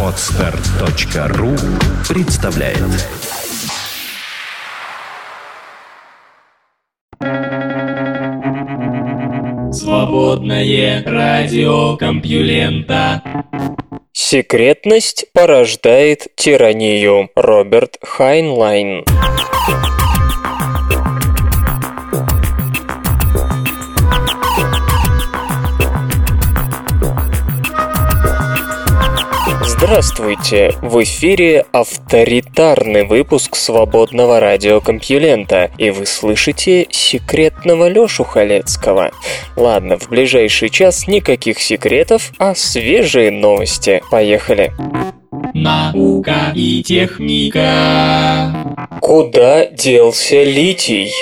Отстар.ру представляет Свободное радио Компьюлента Секретность порождает тиранию. Роберт Хайнлайн. Здравствуйте! В эфире авторитарный выпуск свободного радиокомпьюлента, и вы слышите секретного Лёшу Халецкого. Ладно, в ближайший час никаких секретов, а свежие новости. Поехали! Наука и техника. Куда делся литий?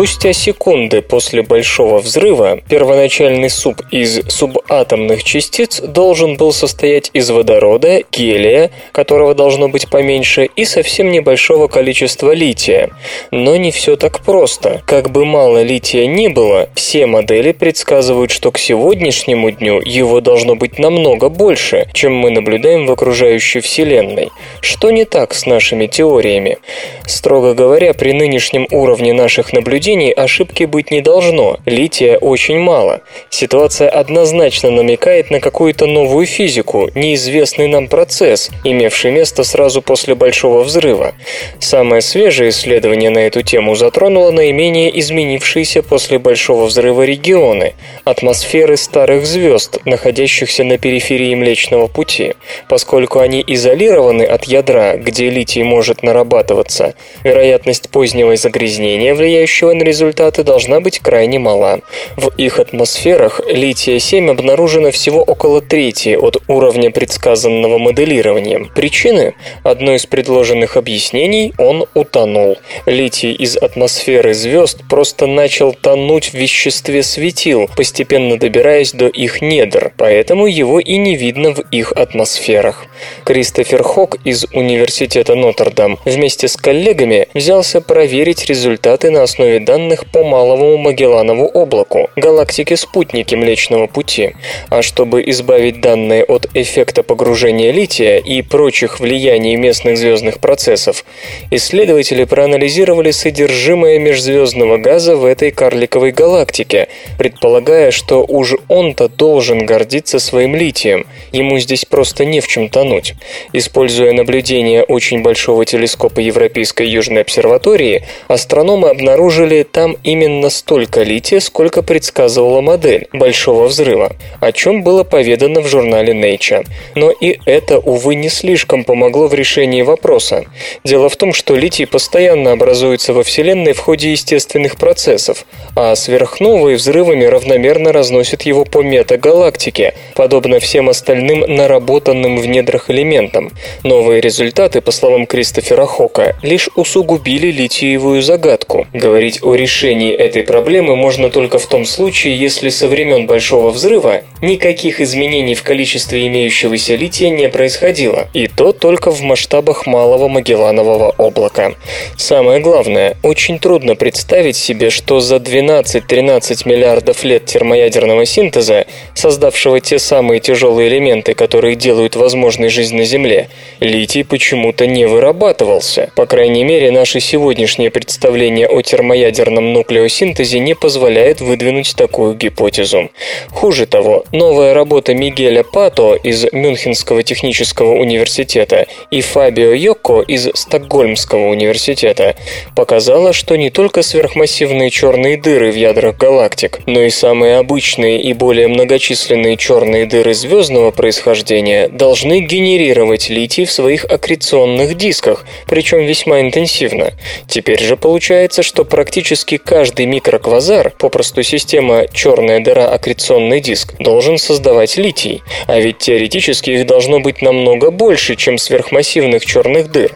Спустя секунды после Большого взрыва первоначальный суп из субатомных частиц должен был состоять из водорода, гелия, которого должно быть поменьше, и совсем небольшого количества лития. Но не все так просто. Как бы мало лития не было, все модели предсказывают, что к сегодняшнему дню его должно быть намного больше, чем мы наблюдаем в окружающей Вселенной. Что не так с нашими теориями? Строго говоря, при нынешнем уровне наших наблюдений наблюдений ошибки быть не должно, лития очень мало. Ситуация однозначно намекает на какую-то новую физику, неизвестный нам процесс, имевший место сразу после Большого взрыва. Самое свежее исследование на эту тему затронуло наименее изменившиеся после Большого взрыва регионы – атмосферы старых звезд, находящихся на периферии Млечного Пути. Поскольку они изолированы от ядра, где литий может нарабатываться, вероятность позднего загрязнения, влияющего на результаты должна быть крайне мала. В их атмосферах лития-7 обнаружено всего около трети от уровня предсказанного моделированием. Причины? Одно из предложенных объяснений – он утонул. Литий из атмосферы звезд просто начал тонуть в веществе светил, постепенно добираясь до их недр, поэтому его и не видно в их атмосферах. Кристофер Хок из Университета Нотр-Дам вместе с коллегами взялся проверить результаты на основе данных по Малому Магелланову облаку, галактике-спутнике Млечного Пути. А чтобы избавить данные от эффекта погружения лития и прочих влияний местных звездных процессов, исследователи проанализировали содержимое межзвездного газа в этой карликовой галактике, предполагая, что уж он-то должен гордиться своим литием, ему здесь просто не в чем тонуть. Используя наблюдения очень большого телескопа Европейской Южной обсерватории, астрономы обнаружили обнаружили там именно столько лития, сколько предсказывала модель Большого взрыва, о чем было поведано в журнале Nature. Но и это, увы, не слишком помогло в решении вопроса. Дело в том, что литий постоянно образуется во Вселенной в ходе естественных процессов, а сверхновые взрывами равномерно разносят его по метагалактике, подобно всем остальным наработанным в недрах элементам. Новые результаты, по словам Кристофера Хока, лишь усугубили литиевую загадку. Говорить о решении этой проблемы можно только в том случае, если со времен Большого Взрыва никаких изменений в количестве имеющегося лития не происходило, и то только в масштабах малого Магелланового облака. Самое главное, очень трудно представить себе, что за 12-13 миллиардов лет термоядерного синтеза, создавшего те самые тяжелые элементы, которые делают возможной жизнь на Земле, литий почему-то не вырабатывался. По крайней мере, наши сегодняшние представления о термоядерном ядерном нуклеосинтезе не позволяет выдвинуть такую гипотезу. Хуже того, новая работа Мигеля Пато из Мюнхенского технического университета и Фабио Йокко из Стокгольмского университета показала, что не только сверхмассивные черные дыры в ядрах галактик, но и самые обычные и более многочисленные черные дыры звездного происхождения должны генерировать литий в своих аккреционных дисках, причем весьма интенсивно. Теперь же получается, что практически практически каждый микроквазар, попросту система черная дыра аккреционный диск, должен создавать литий. А ведь теоретически их должно быть намного больше, чем сверхмассивных черных дыр.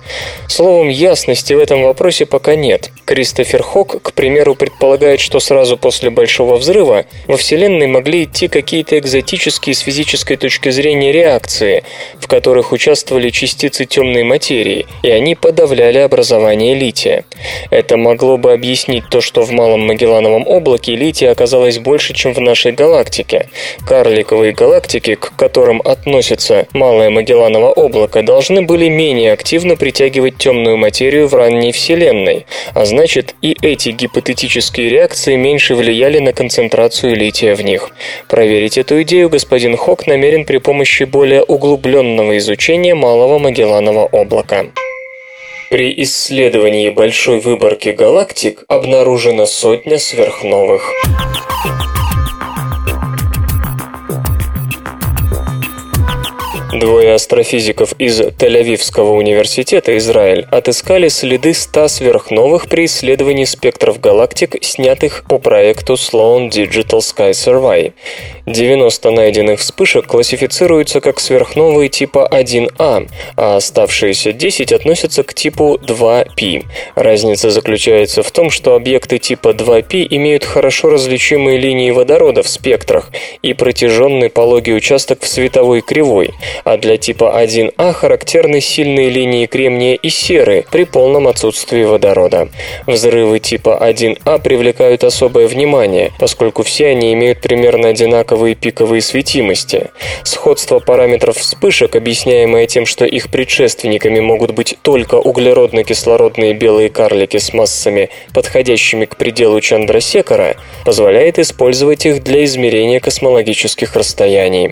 Словом, ясности в этом вопросе пока нет. Кристофер Хок, к примеру, предполагает, что сразу после Большого взрыва во Вселенной могли идти какие-то экзотические с физической точки зрения реакции, в которых участвовали частицы темной материи, и они подавляли образование лития. Это могло бы объяснить объяснить то, что в Малом Магеллановом облаке лития оказалось больше, чем в нашей галактике. Карликовые галактики, к которым относится Малое Магелланово облако, должны были менее активно притягивать темную материю в ранней Вселенной, а значит и эти гипотетические реакции меньше влияли на концентрацию лития в них. Проверить эту идею господин Хок намерен при помощи более углубленного изучения Малого Магелланова облака. При исследовании большой выборки галактик обнаружена сотня сверхновых. Двое астрофизиков из Тель-Авивского университета Израиль отыскали следы 100 сверхновых при исследовании спектров галактик, снятых по проекту Sloan Digital Sky Survey. 90 найденных вспышек классифицируются как сверхновые типа 1А, а оставшиеся 10 относятся к типу 2P. Разница заключается в том, что объекты типа 2P имеют хорошо различимые линии водорода в спектрах и протяженный пологий участок в световой кривой, а для типа 1А характерны сильные линии кремния и серы при полном отсутствии водорода. Взрывы типа 1А привлекают особое внимание, поскольку все они имеют примерно одинаковые пиковые светимости. Сходство параметров вспышек, объясняемое тем, что их предшественниками могут быть только углеродно-кислородные белые карлики с массами, подходящими к пределу Чандрасекара, позволяет использовать их для измерения космологических расстояний.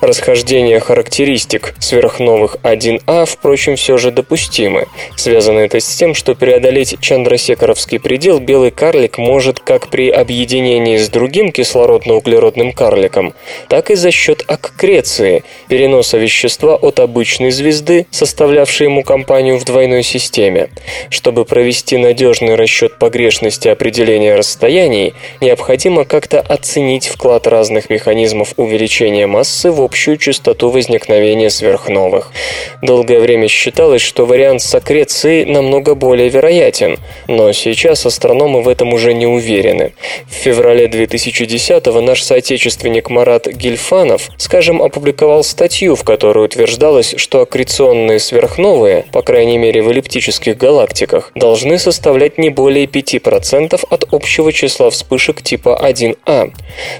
Расхождение характеристик сверхновых 1А, впрочем, все же допустимы. Связано это с тем, что преодолеть Чандрасекаровский предел белый карлик может как при объединении с другим кислородно-углеродным карликом, так и за счет аккреции, переноса вещества от обычной звезды, составлявшей ему компанию в двойной системе. Чтобы провести надежный расчет погрешности определения расстояний, необходимо как-то оценить вклад разных механизмов увеличения массы в общую частоту возникновения сверхновых. Долгое время считалось, что вариант с аккрецией намного более вероятен, но сейчас астрономы в этом уже не уверены. В феврале 2010 наш соотечественник Марат Гильфанов, скажем, опубликовал статью, в которой утверждалось, что аккреционные сверхновые, по крайней мере в эллиптических галактиках, должны составлять не более 5% от общего числа вспышек типа 1А.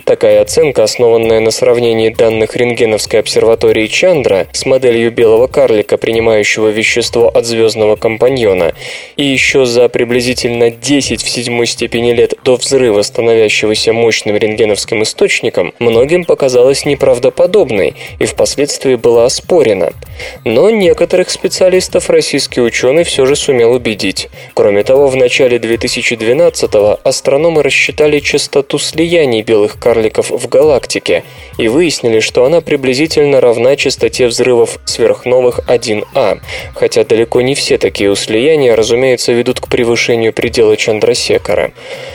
Такая оценка, основанная на сравнении данных рентгеновской обсерватории Чандра с моделью белого карлика, принимающего вещество от звездного компаньона, и еще за приблизительно 10 в седьмой степени лет до взрыва, становящегося мощным рентгеновским источником, многим показалась неправдоподобной и впоследствии была оспорена. Но некоторых специалистов российский ученый все же сумел убедить. Кроме того, в начале 2012-го астрономы рассчитали частоту слияний белых карликов в галактике и выяснили, что она приблизительно равна частоте взрывов сверхновых 1А, хотя далеко не все такие слияния, разумеется, ведут к превышению предела Чандрасекара.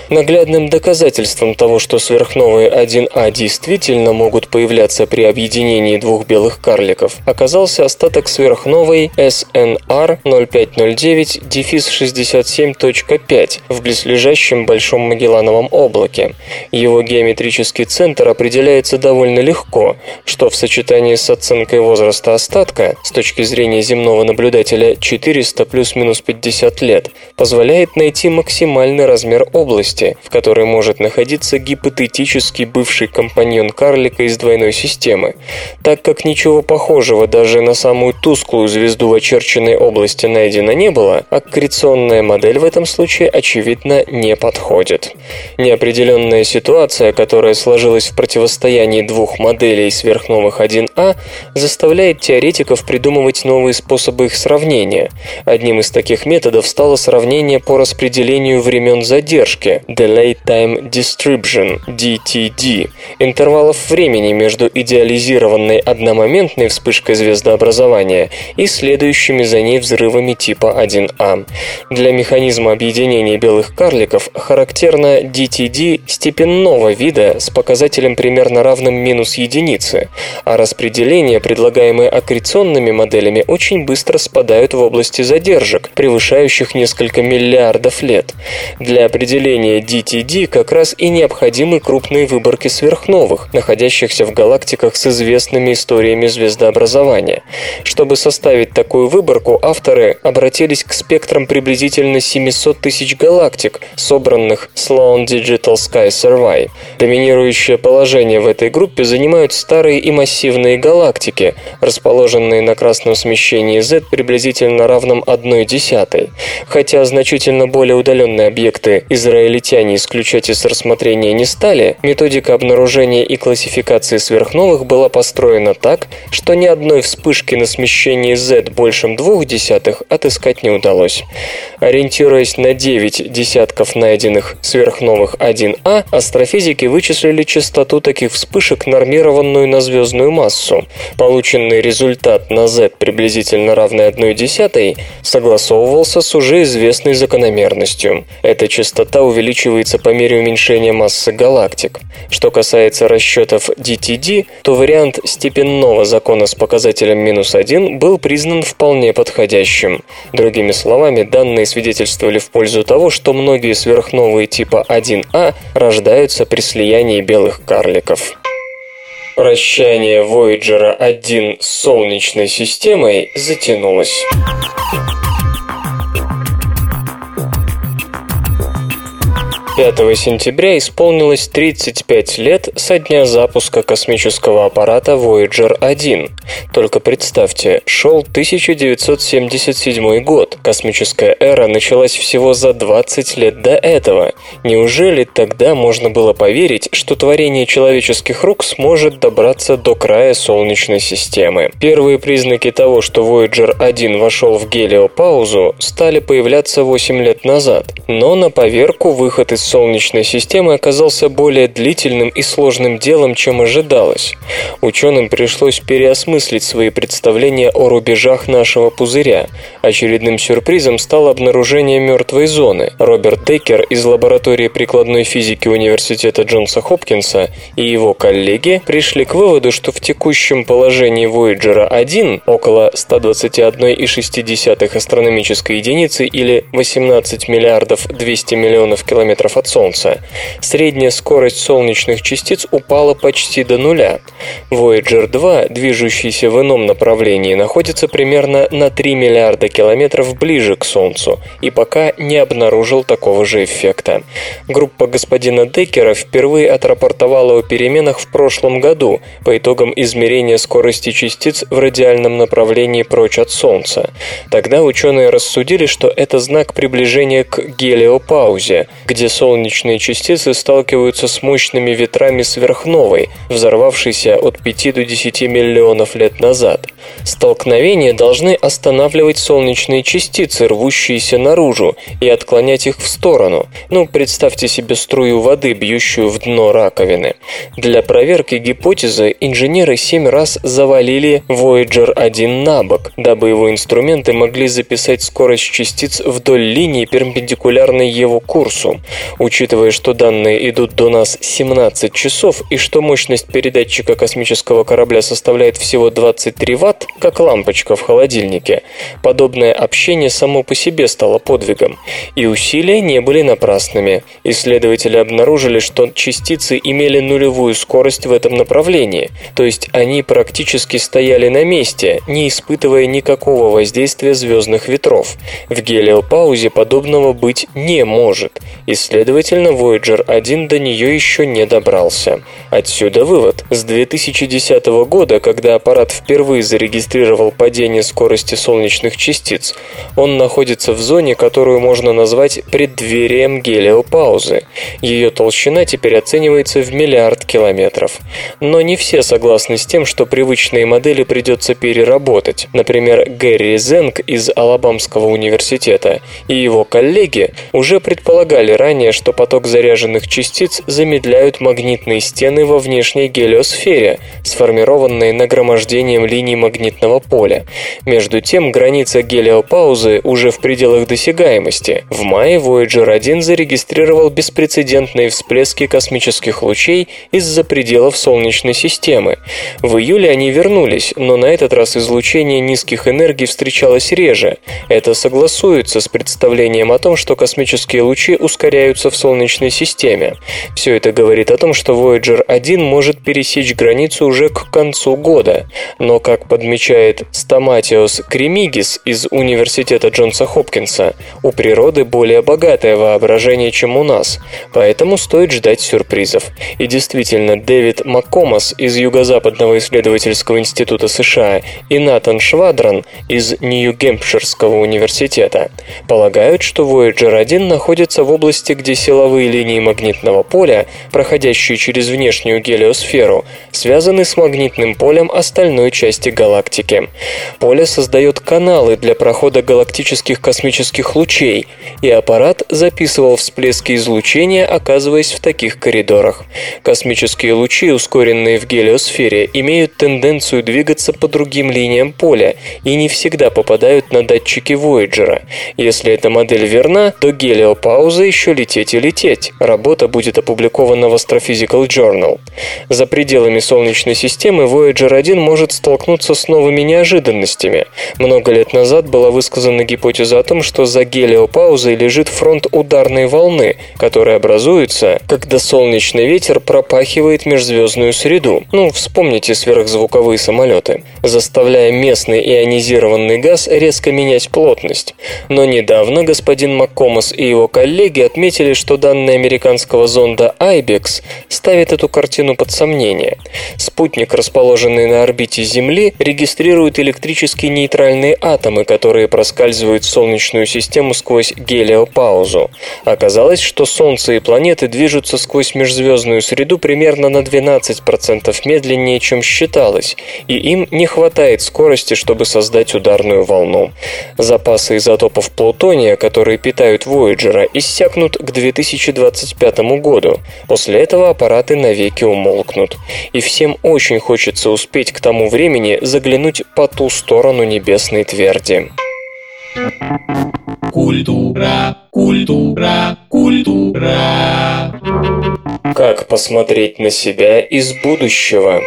Наглядным доказательством того, что сверхновые 1А действительно могут появляться при объединении двух белых карликов, оказался остаток сверхновой SNR 0509-67.5 в близлежащем Большом Магеллановом облаке. Его геометрический центр определяется довольно легко, что в сочетании с оценкой возраста остатка с точки зрения земного наблюдателя 400 плюс-минус 50 лет позволяет найти максимальный размер области, в которой может находиться гипотетически бывший компаньон карлика из двойной системы, так как ничего похожего даже на самую тусклую звезду в очерченной области найдено не было, аккреционная модель в этом случае, очевидно, не подходит. Неопределенная ситуация, которая сложилась в противостоянии двух моделей сверхновых 1А, заставляет теоретиков придумывать новые способы их сравнения. Одним из таких методов стало сравнение по распределению времен задержки Delay Time Distribution, DTD, интервалов времени между идеализированной одномоментной вспышкой звездообразования и следующими за ней взрывами типа 1А. Для механизма объединения белых карликов характерна DTD степенного вида с показателем примерно равным минус единицы, а распределения, предлагаемые аккреционными моделями, очень быстро спадают в области задержек, превышающих несколько миллиардов лет. Для определения DTD как раз и необходимы крупные выборки сверхновых, находящихся в галактиках с известными историями звездообразования. Чтобы составить такую выборку, авторы обратились к спектрам приблизительно 700 тысяч галактик, собранных Sloan Digital Sky Survey. Доминирующее положение в этой группе занимают старые и массивные галактики, расположенные на красном смещении Z приблизительно равном 1 десятой. Хотя значительно более удаленные объекты израильтяне исключать из рассмотрения не стали, методика обнаружения и классификации сверхновых была построена так, что ни одной вспышки на смещении Z большим двух десятых отыскать не удалось. Ориентируясь на 9 десятков найденных сверхновых 1А, астрофизики вычислили частоту таких вспышек, нормированную на звездную массу. Полученный результат на Z приблизительно равный 1 десятой согласовывался с уже известной закономерностью. Эта частота увеличивается по мере уменьшения массы галактик. Что касается расчетов DTD, то вариант степенного закона с показателем минус 1 был признан вполне подходящим. Другими словами, данные свидетельствовали в пользу того, что многие сверхновые типа 1А рождаются при слиянии белых карликов. Прощание Voyager 1 с Солнечной системой затянулось. 5 сентября исполнилось 35 лет со дня запуска космического аппарата Voyager 1. Только представьте, шел 1977 год. Космическая эра началась всего за 20 лет до этого. Неужели тогда можно было поверить, что творение человеческих рук сможет добраться до края Солнечной системы? Первые признаки того, что Voyager 1 вошел в гелиопаузу, стали появляться 8 лет назад. Но на поверку выход из Солнечной системы оказался более длительным и сложным делом, чем ожидалось. Ученым пришлось переосмыслить свои представления о рубежах нашего пузыря. Очередным сюрпризом стало обнаружение мертвой зоны. Роберт Тейкер из лаборатории прикладной физики Университета Джонса Хопкинса и его коллеги пришли к выводу, что в текущем положении Voyager 1 около 121,6 астрономической единицы или 18 миллиардов 200 миллионов километров от Солнца, средняя скорость солнечных частиц упала почти до нуля. Voyager 2, движущийся в ином направлении, находится примерно на 3 миллиарда километров ближе к Солнцу и пока не обнаружил такого же эффекта. Группа господина Деккера впервые отрапортовала о переменах в прошлом году по итогам измерения скорости частиц в радиальном направлении прочь от Солнца. Тогда ученые рассудили, что это знак приближения к гелиопаузе, где Солнце солнечные частицы сталкиваются с мощными ветрами сверхновой, взорвавшейся от 5 до 10 миллионов лет назад. Столкновения должны останавливать солнечные частицы, рвущиеся наружу, и отклонять их в сторону. Ну, представьте себе струю воды, бьющую в дно раковины. Для проверки гипотезы инженеры семь раз завалили Voyager 1 на бок, дабы его инструменты могли записать скорость частиц вдоль линии, перпендикулярной его курсу. Учитывая, что данные идут до нас 17 часов и что мощность передатчика космического корабля составляет всего 23 Вт, как лампочка в холодильнике, подобное общение само по себе стало подвигом. И усилия не были напрасными. Исследователи обнаружили, что частицы имели нулевую скорость в этом направлении, то есть они практически стояли на месте, не испытывая никакого воздействия звездных ветров. В гелиопаузе подобного быть не может. Исследователи Следовательно, Voyager 1 до нее еще не добрался. Отсюда вывод. С 2010 года, когда аппарат впервые зарегистрировал падение скорости солнечных частиц, он находится в зоне, которую можно назвать преддверием гелиопаузы. Ее толщина теперь оценивается в миллиард километров. Но не все согласны с тем, что привычные модели придется переработать. Например, Гэри Зенг из Алабамского университета и его коллеги уже предполагали ранее, что поток заряженных частиц замедляют магнитные стены во внешней гелиосфере, сформированные нагромождением линий магнитного поля. Между тем, граница гелиопаузы уже в пределах досягаемости. В мае Voyager 1 зарегистрировал беспрецедентные всплески космических лучей из-за пределов Солнечной системы. В июле они вернулись, но на этот раз излучение низких энергий встречалось реже. Это согласуется с представлением о том, что космические лучи ускоряются в Солнечной системе. Все это говорит о том, что Voyager 1 может пересечь границу уже к концу года. Но, как подмечает Стаматиос Кремигис из Университета Джонса Хопкинса, у природы более богатое воображение, чем у нас, поэтому стоит ждать сюрпризов. И действительно, Дэвид Маккомас из Юго-Западного исследовательского института США и Натан Швадран из Нью-Гемпширского университета полагают, что Voyager 1 находится в области, где силовые линии магнитного поля, проходящие через внешнюю гелиосферу, связаны с магнитным полем остальной части галактики. Поле создает каналы для прохода галактических космических лучей, и аппарат записывал всплески излучения, оказываясь в таких коридорах. Космические лучи, ускоренные в гелиосфере, имеют тенденцию двигаться по другим линиям поля и не всегда попадают на датчики Voyager. Если эта модель верна, то гелиопауза еще лететь и лететь. Работа будет опубликована в Astrophysical Journal. За пределами Солнечной системы Voyager 1 может столкнуться с новыми неожиданностями. Много лет назад была высказана гипотеза о том, что за гелиопаузой лежит фронт ударной волны, который образуется, когда солнечный ветер пропахивает межзвездную среду. Ну, вспомните сверхзвуковые самолеты, заставляя местный ионизированный газ резко менять плотность. Но недавно господин Маккомас и его коллеги отметили, что данные американского зонда IBEX ставят эту картину под сомнение. Спутник, расположенный на орбите Земли, регистрирует электрически нейтральные атомы, которые проскальзывают в Солнечную систему сквозь гелиопаузу. Оказалось, что Солнце и планеты движутся сквозь межзвездную среду примерно на 12% медленнее, чем считалось, и им не хватает скорости, чтобы создать ударную волну. Запасы изотопов плутония, которые питают Voyager, иссякнут к 2025 году. После этого аппараты навеки умолкнут. И всем очень хочется успеть к тому времени заглянуть по ту сторону небесной тверди. Культура, культура, культура. Как посмотреть на себя из будущего?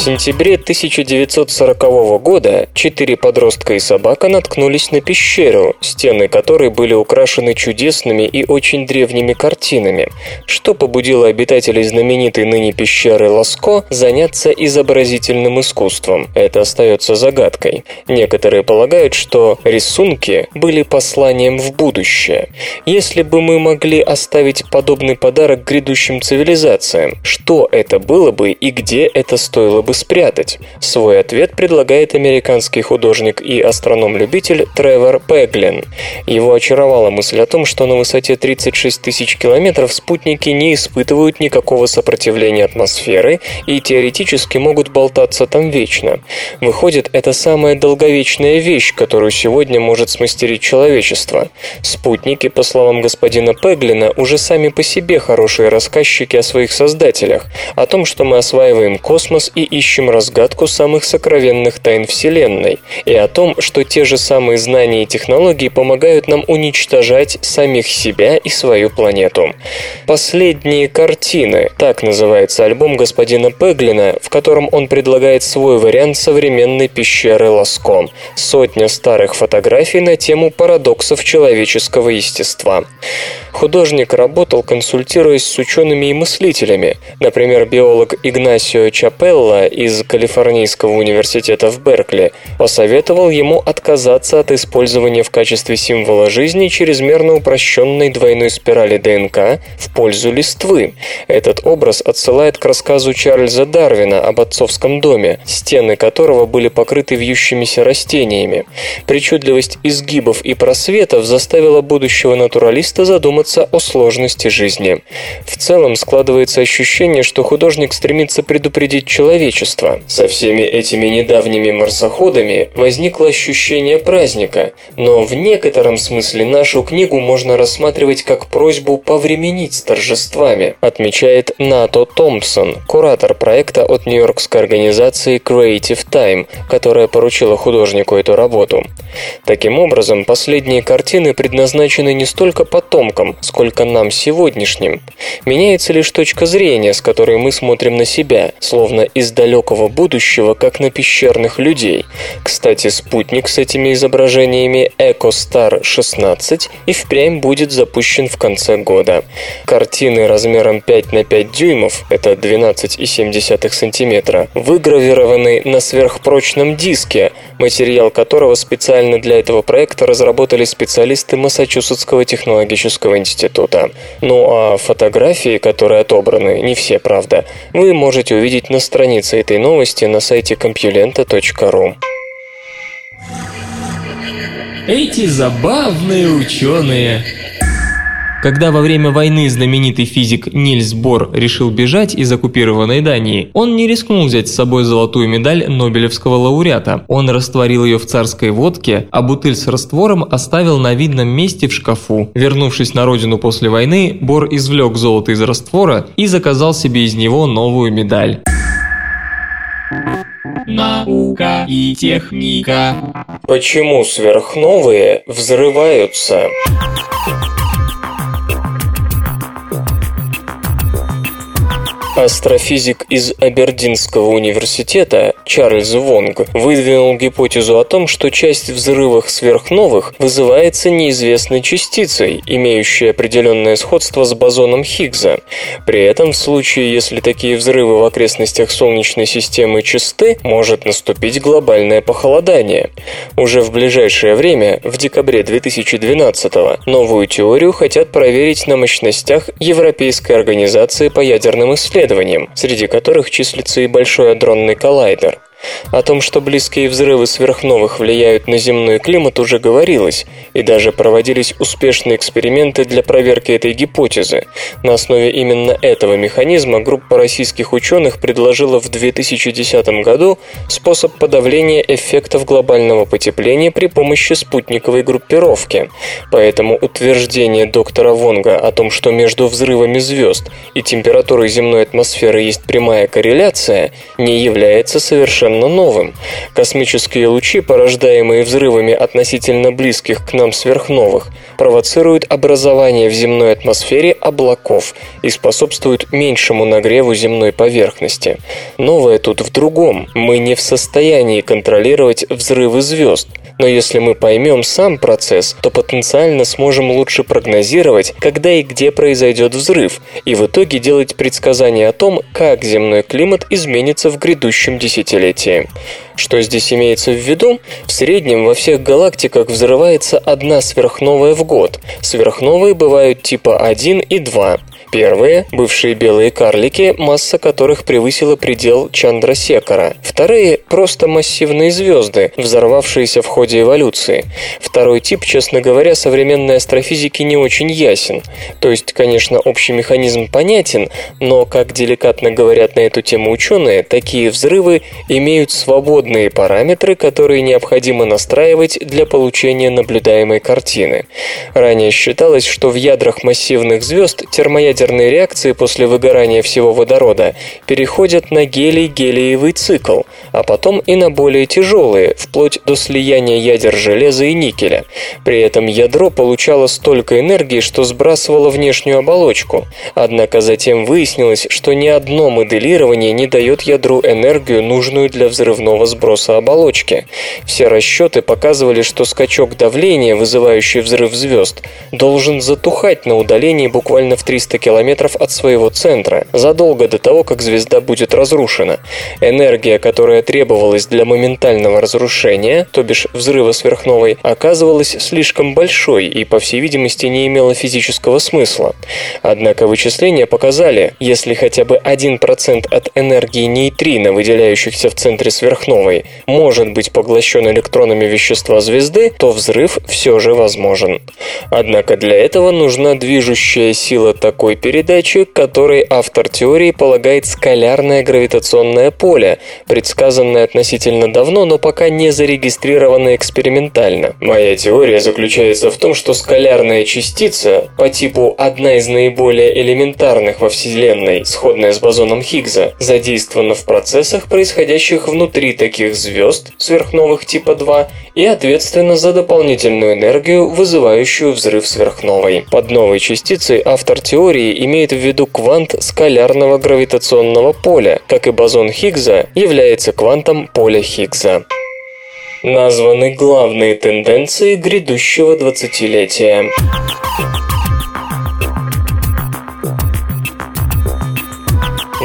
Сентябре 1940 года четыре подростка и собака наткнулись на пещеру, стены которой были украшены чудесными и очень древними картинами, что побудило обитателей знаменитой ныне пещеры Ласко заняться изобразительным искусством. Это остается загадкой. Некоторые полагают, что рисунки были посланием в будущее. Если бы мы могли оставить подобный подарок грядущим цивилизациям, что это было бы и где это стоило бы спрятать? Свой ответ предлагает американский художник и астроном-любитель Тревор Пеглин. Его очаровала мысль о том, что на высоте 36 тысяч километров спутники не испытывают никакого сопротивления атмосферы и теоретически могут болтаться там вечно. Выходит, это самая долговечная вещь, которую сегодня может смастерить человечество. Спутники, по словам господина Пеглина, уже сами по себе хорошие рассказчики о своих создателях, о том, что мы осваиваем космос и ищем разгадку самых сокровенных тайн Вселенной, и о том, что те же самые знания и технологии помогают нам уничтожать самих себя и свою планету. «Последние картины» – так называется альбом господина Пеглина, в котором он предлагает свой вариант современной пещеры Ласко. Сотня старых фотографий на тему парадоксов человеческого естества. Художник работал, консультируясь с учеными и мыслителями. Например, биолог Игнасио Чапелла из Калифорнийского университета в Беркли посоветовал ему отказаться от использования в качестве символа жизни чрезмерно упрощенной двойной спирали ДНК в пользу листвы. Этот образ отсылает к рассказу Чарльза Дарвина об отцовском доме, стены которого были покрыты вьющимися растениями. Причудливость изгибов и просветов заставила будущего натуралиста задуматься о сложности жизни. В целом складывается ощущение, что художник стремится предупредить человечество. Со всеми этими недавними марсоходами возникло ощущение праздника, но в некотором смысле нашу книгу можно рассматривать как просьбу повременить с торжествами, отмечает Нато Томпсон, куратор проекта от нью-йоркской организации Creative Time, которая поручила художнику эту работу. Таким образом, последние картины предназначены не столько потомкам, сколько нам сегодняшним. Меняется лишь точка зрения, с которой мы смотрим на себя, словно из далекого будущего, как на пещерных людей. Кстати, спутник с этими изображениями EcoStar 16 и впрямь будет запущен в конце года. Картины размером 5 на 5 дюймов, это 12,7 см, выгравированы на сверхпрочном диске, материал которого специально для этого проекта разработали специалисты Массачусетского технологического института. Ну а фотографии, которые отобраны, не все, правда, вы можете увидеть на странице этой новости на сайте compulenta.ru. Эти забавные ученые. Когда во время войны знаменитый физик Нильс Бор решил бежать из оккупированной Дании, он не рискнул взять с собой золотую медаль Нобелевского лауреата. Он растворил ее в царской водке, а бутыль с раствором оставил на видном месте в шкафу. Вернувшись на родину после войны, Бор извлек золото из раствора и заказал себе из него новую медаль. Наука и техника. Почему сверхновые взрываются? Астрофизик из Абердинского университета Чарльз Вонг выдвинул гипотезу о том, что часть взрывов сверхновых вызывается неизвестной частицей, имеющей определенное сходство с бозоном Хиггса. При этом в случае, если такие взрывы в окрестностях Солнечной системы чисты, может наступить глобальное похолодание. Уже в ближайшее время, в декабре 2012 новую теорию хотят проверить на мощностях Европейской организации по ядерным исследованиям исследованиям, среди которых числится и Большой адронный коллайдер. О том, что близкие взрывы сверхновых влияют на земной климат, уже говорилось, и даже проводились успешные эксперименты для проверки этой гипотезы. На основе именно этого механизма группа российских ученых предложила в 2010 году способ подавления эффектов глобального потепления при помощи спутниковой группировки. Поэтому утверждение доктора Вонга о том, что между взрывами звезд и температурой земной атмосферы есть прямая корреляция, не является совершенно совершенно новым. Космические лучи, порождаемые взрывами относительно близких к нам сверхновых, провоцируют образование в земной атмосфере облаков и способствуют меньшему нагреву земной поверхности. Новое тут в другом. Мы не в состоянии контролировать взрывы звезд, но если мы поймем сам процесс, то потенциально сможем лучше прогнозировать, когда и где произойдет взрыв, и в итоге делать предсказания о том, как земной климат изменится в грядущем десятилетии. Что здесь имеется в виду? В среднем во всех галактиках взрывается одна сверхновая в год. Сверхновые бывают типа 1 и 2. Первые – бывшие белые карлики, масса которых превысила предел Чандрасекара. Вторые – просто массивные звезды, взорвавшиеся в ходе эволюции. Второй тип, честно говоря, современной астрофизики не очень ясен. То есть, конечно, общий механизм понятен, но, как деликатно говорят на эту тему ученые, такие взрывы имеют свободные параметры, которые необходимо настраивать для получения наблюдаемой картины. Ранее считалось, что в ядрах массивных звезд термоядерные ядерные реакции после выгорания всего водорода переходят на гелий-гелиевый цикл, а потом и на более тяжелые, вплоть до слияния ядер железа и никеля. При этом ядро получало столько энергии, что сбрасывало внешнюю оболочку. Однако затем выяснилось, что ни одно моделирование не дает ядру энергию, нужную для взрывного сброса оболочки. Все расчеты показывали, что скачок давления, вызывающий взрыв звезд, должен затухать на удалении буквально в 300 км километров от своего центра, задолго до того, как звезда будет разрушена. Энергия, которая требовалась для моментального разрушения, то бишь взрыва сверхновой, оказывалась слишком большой и, по всей видимости, не имела физического смысла. Однако вычисления показали, если хотя бы 1% от энергии нейтрино, выделяющихся в центре сверхновой, сверхновой может быть поглощен электронами вещества звезды, то взрыв все же возможен. Однако для этого нужна движущая сила такой передачи, которой автор теории полагает скалярное гравитационное поле, предсказанное относительно давно, но пока не зарегистрированное экспериментально. Моя теория заключается в том, что скалярная частица по типу одна из наиболее элементарных во Вселенной, сходная с бозоном Хиггса, задействована в процессах, происходящих внутри таких звезд, сверхновых типа 2, и ответственна за дополнительную энергию, вызывающую взрыв сверхновой. Под новой частицей автор теории имеет в виду квант скалярного гравитационного поля, как и бозон Хиггса является квантом поля Хиггса. Названы главные тенденции грядущего двадцатилетия.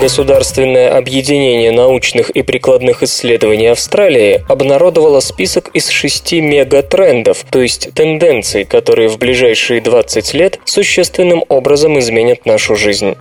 Государственное объединение научных и прикладных исследований Австралии обнародовало список из шести мегатрендов, то есть тенденций, которые в ближайшие 20 лет существенным образом изменят нашу жизнь.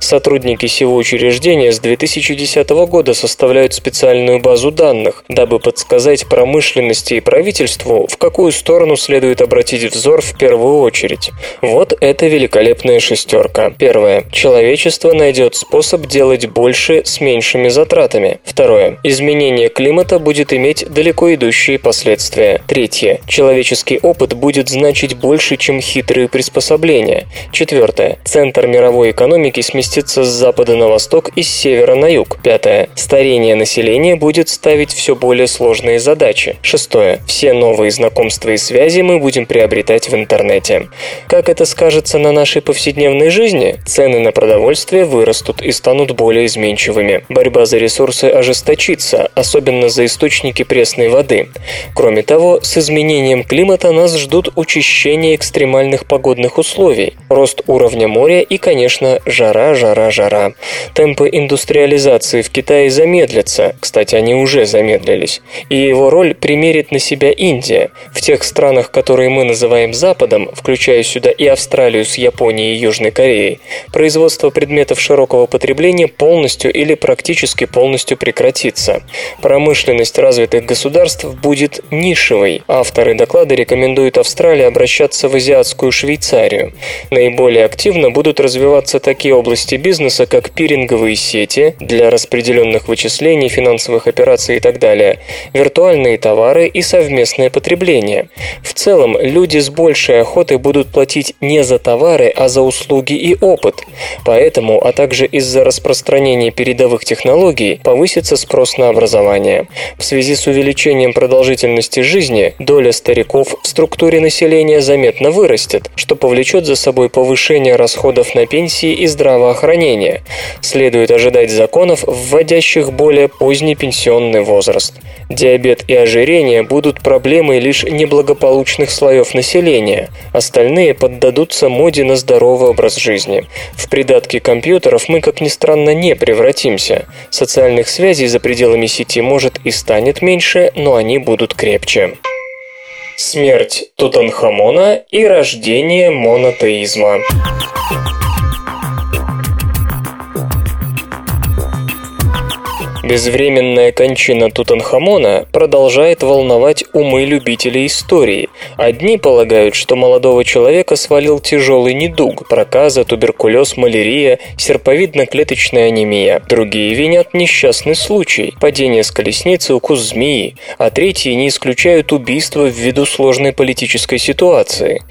Сотрудники сего учреждения с 2010 года составляют специальную базу данных, дабы подсказать промышленности и правительству, в какую сторону следует обратить взор в первую очередь. Вот это великолепная шестерка. Первое. Человечество найдет способ делать больше с меньшими затратами. Второе. Изменение климата будет иметь далеко идущие последствия. Третье. Человеческий опыт будет значить больше, чем хитрые приспособления. Четвертое. Центр мировой экономики сместится с запада на восток и с севера на юг. Пятое. Старение населения будет ставить все более сложные задачи. Шестое. Все новые знакомства и связи мы будем приобретать в интернете. Как это скажется на нашей повседневной жизни? Цены на продовольствие вырастут и станут станут более изменчивыми. Борьба за ресурсы ожесточится, особенно за источники пресной воды. Кроме того, с изменением климата нас ждут учащение экстремальных погодных условий, рост уровня моря и, конечно, жара, жара, жара. Темпы индустриализации в Китае замедлятся, кстати, они уже замедлились, и его роль примерит на себя Индия. В тех странах, которые мы называем Западом, включая сюда и Австралию с Японией и Южной Кореей, производство предметов широкого потребления потребление полностью или практически полностью прекратится. Промышленность развитых государств будет нишевой. Авторы доклада рекомендуют Австралии обращаться в азиатскую Швейцарию. Наиболее активно будут развиваться такие области бизнеса, как пиринговые сети для распределенных вычислений, финансовых операций и так далее, виртуальные товары и совместное потребление. В целом, люди с большей охотой будут платить не за товары, а за услуги и опыт. Поэтому, а также из-за распространения передовых технологий повысится спрос на образование. В связи с увеличением продолжительности жизни доля стариков в структуре населения заметно вырастет, что повлечет за собой повышение расходов на пенсии и здравоохранение. Следует ожидать законов, вводящих более поздний пенсионный возраст. Диабет и ожирение будут проблемой лишь неблагополучных слоев населения. Остальные поддадутся моде на здоровый образ жизни. В придатке компьютеров мы, как ни странно, странно, не превратимся. Социальных связей за пределами сети может и станет меньше, но они будут крепче. Смерть Тутанхамона и рождение монотеизма. Безвременная кончина Тутанхамона продолжает волновать умы любителей истории. Одни полагают, что молодого человека свалил тяжелый недуг – проказа, туберкулез, малярия, серповидно-клеточная анемия. Другие винят несчастный случай – падение с колесницы, укус змеи. А третьи не исключают убийство ввиду сложной политической ситуации.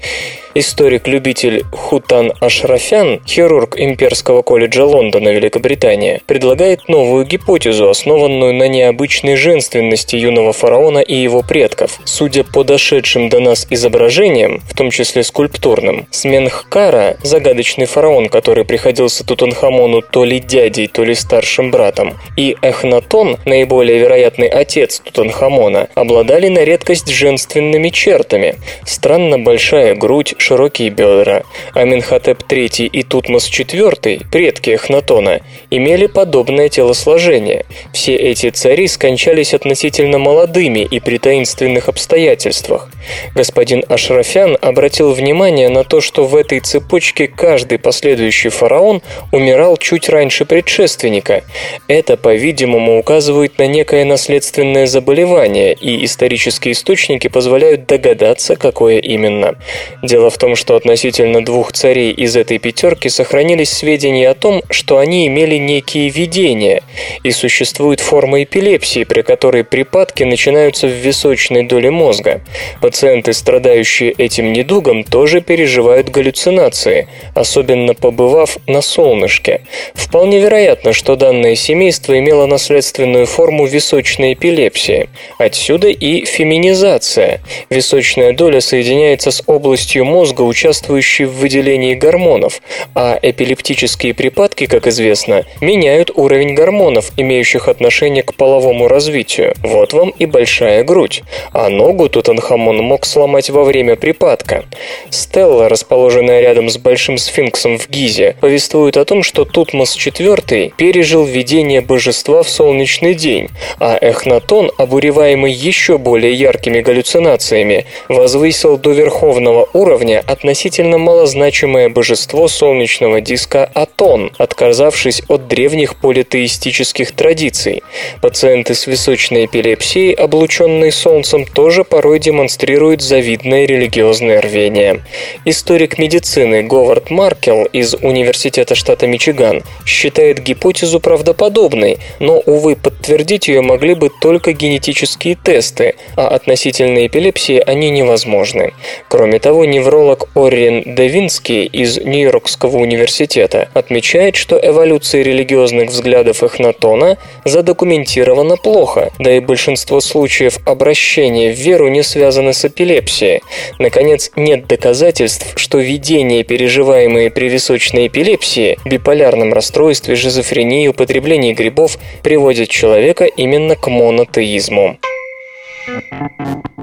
Историк-любитель Хутан Ашрафян, хирург Имперского колледжа Лондона, Великобритания, предлагает новую гипотезу, основанную на необычной женственности юного фараона и его предков. Судя по дошедшим до нас изображениям, в том числе скульптурным, Сменхкара, загадочный фараон, который приходился Тутанхамону то ли дядей, то ли старшим братом, и Эхнатон, наиболее вероятный отец Тутанхамона, обладали на редкость женственными чертами. Странно большая грудь, широкие бедра. Аминхотеп III и Тутмос IV, предки Эхнатона, имели подобное телосложение. Все эти цари скончались относительно молодыми и при таинственных обстоятельствах. Господин Ашрафян обратил внимание на то, что в этой цепочке каждый последующий фараон умирал чуть раньше предшественника. Это, по-видимому, указывает на некое наследственное заболевание, и исторические источники позволяют догадаться, какое именно. Дело в том, что относительно двух царей из этой пятерки сохранились сведения о том, что они имели некие видения, и существует форма эпилепсии, при которой припадки начинаются в височной доле мозга. Пациенты, страдающие этим недугом, тоже переживают галлюцинации, особенно побывав на солнышке. Вполне вероятно, что данное семейство имело наследственную форму височной эпилепсии. Отсюда и феминизация. Височная доля соединяется с областью мозга, участвующей в выделении гормонов, а эпилептические припадки, как известно, меняют уровень гормонов, имеющих отношение к половому развитию. Вот вам и большая грудь. А ногу Тутанхамон мог сломать во время припадка. Стелла, расположенная рядом с Большим сфинксом в Гизе, повествует о том, что Тутмос IV пережил видение божества в солнечный день, а Эхнатон, обуреваемый еще более яркими галлюцинациями, возвысил до верховного уровня относительно малозначимое божество солнечного диска Атон, отказавшись от древних политеистических традиций. Пациенты с височной эпилепсией, облученные солнцем, тоже порой демонстрируют завидное религиозное рвение. Историк медицины Говард Маркел из Университета штата Мичиган считает гипотезу правдоподобной, но, увы, подтвердить ее могли бы только генетические тесты, а относительно эпилепсии они невозможны. Кроме того, невролог Оррин Девинский из Нью-Йоркского университета отмечает, что эволюция религиозных взглядов Эхнатона задокументирована плохо, да и большинство случаев обращения в веру не связаны с эпилепсией. Наконец, нет доказательств, что видения, переживаемые при височной эпилепсии, биполярном расстройстве, шизофрении, употреблении грибов, приводят человека именно к монотеизму.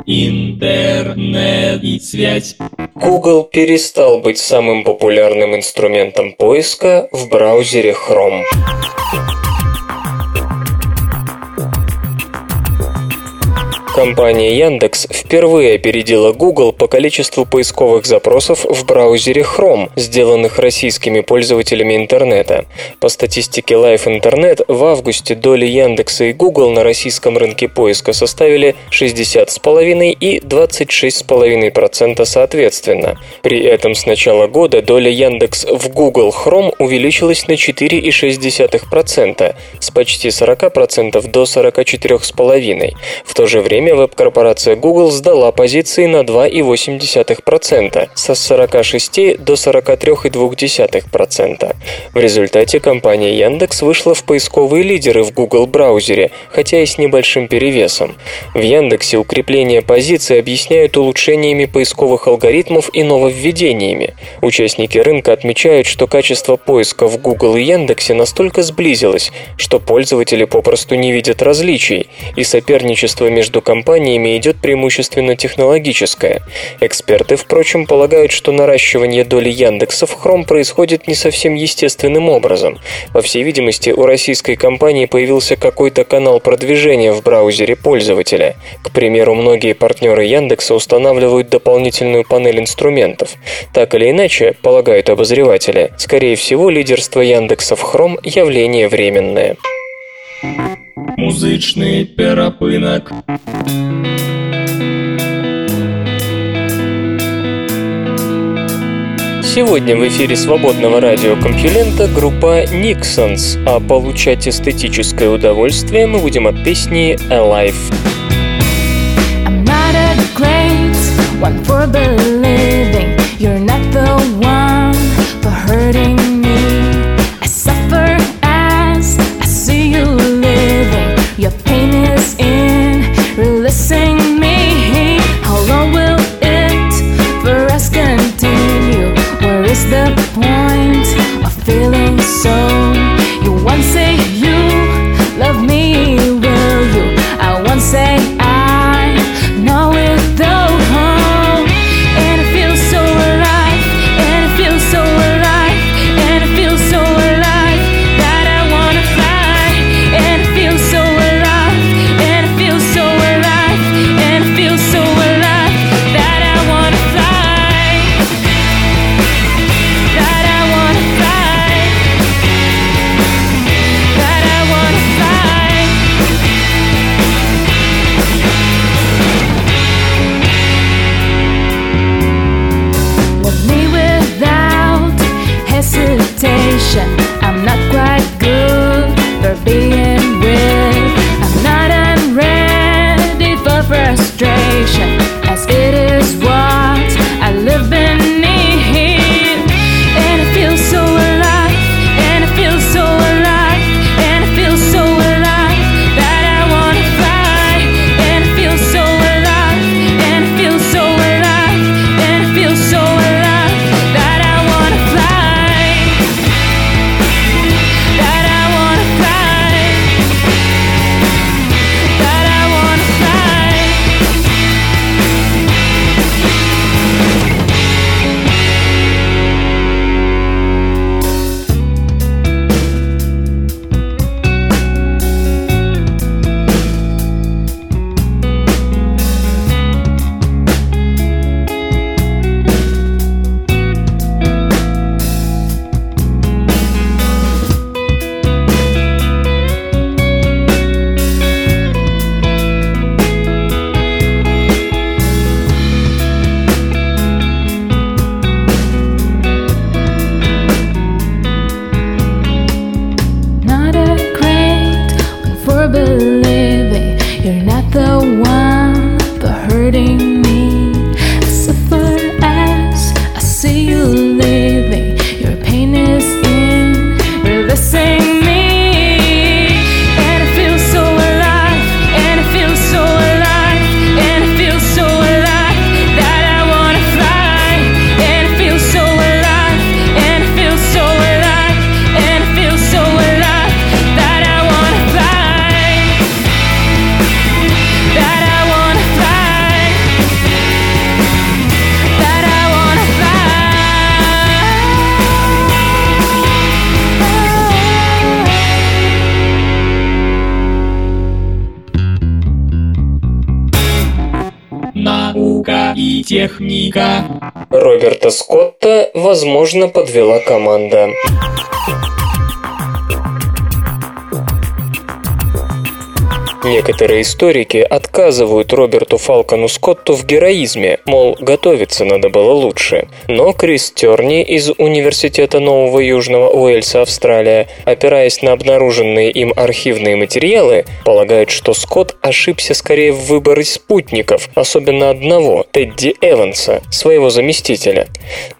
Интернет и связь. Google перестал быть самым популярным инструментом поиска в браузере Chrome. Компания Яндекс впервые опередила Google по количеству поисковых запросов в браузере Chrome, сделанных российскими пользователями интернета. По статистике Life Internet в августе доли Яндекса и Google на российском рынке поиска составили 60,5 и 26,5% соответственно. При этом с начала года доля Яндекс в Google Chrome увеличилась на 4,6%, с почти 40% до 44,5%. В то же время время веб-корпорация Google сдала позиции на 2,8% со 46 до 43,2%. В результате компания Яндекс вышла в поисковые лидеры в Google браузере, хотя и с небольшим перевесом. В Яндексе укрепление позиций объясняют улучшениями поисковых алгоритмов и нововведениями. Участники рынка отмечают, что качество поиска в Google и Яндексе настолько сблизилось, что пользователи попросту не видят различий, и соперничество между компаниями идет преимущественно технологическое. Эксперты, впрочем, полагают, что наращивание доли Яндекса в Chrome происходит не совсем естественным образом. По всей видимости, у российской компании появился какой-то канал продвижения в браузере пользователя. К примеру, многие партнеры Яндекса устанавливают дополнительную панель инструментов. Так или иначе, полагают обозреватели, скорее всего, лидерство Яндекса в Chrome – явление временное. Музычный перапынок. Сегодня в эфире свободного радиокомпьюлента группа Nixons, а получать эстетическое удовольствие мы будем от песни Alive. I'm not a great one for believing you're not so? Возможно, подвела команда. Некоторые историки отказывают Роберту Фалкону Скотту в героизме, мол, готовиться надо было лучше. Но Крис Терни из Университета Нового Южного Уэльса, Австралия, опираясь на обнаруженные им архивные материалы, полагают, что Скотт ошибся скорее в выборе спутников, особенно одного, Тедди Эванса, своего заместителя.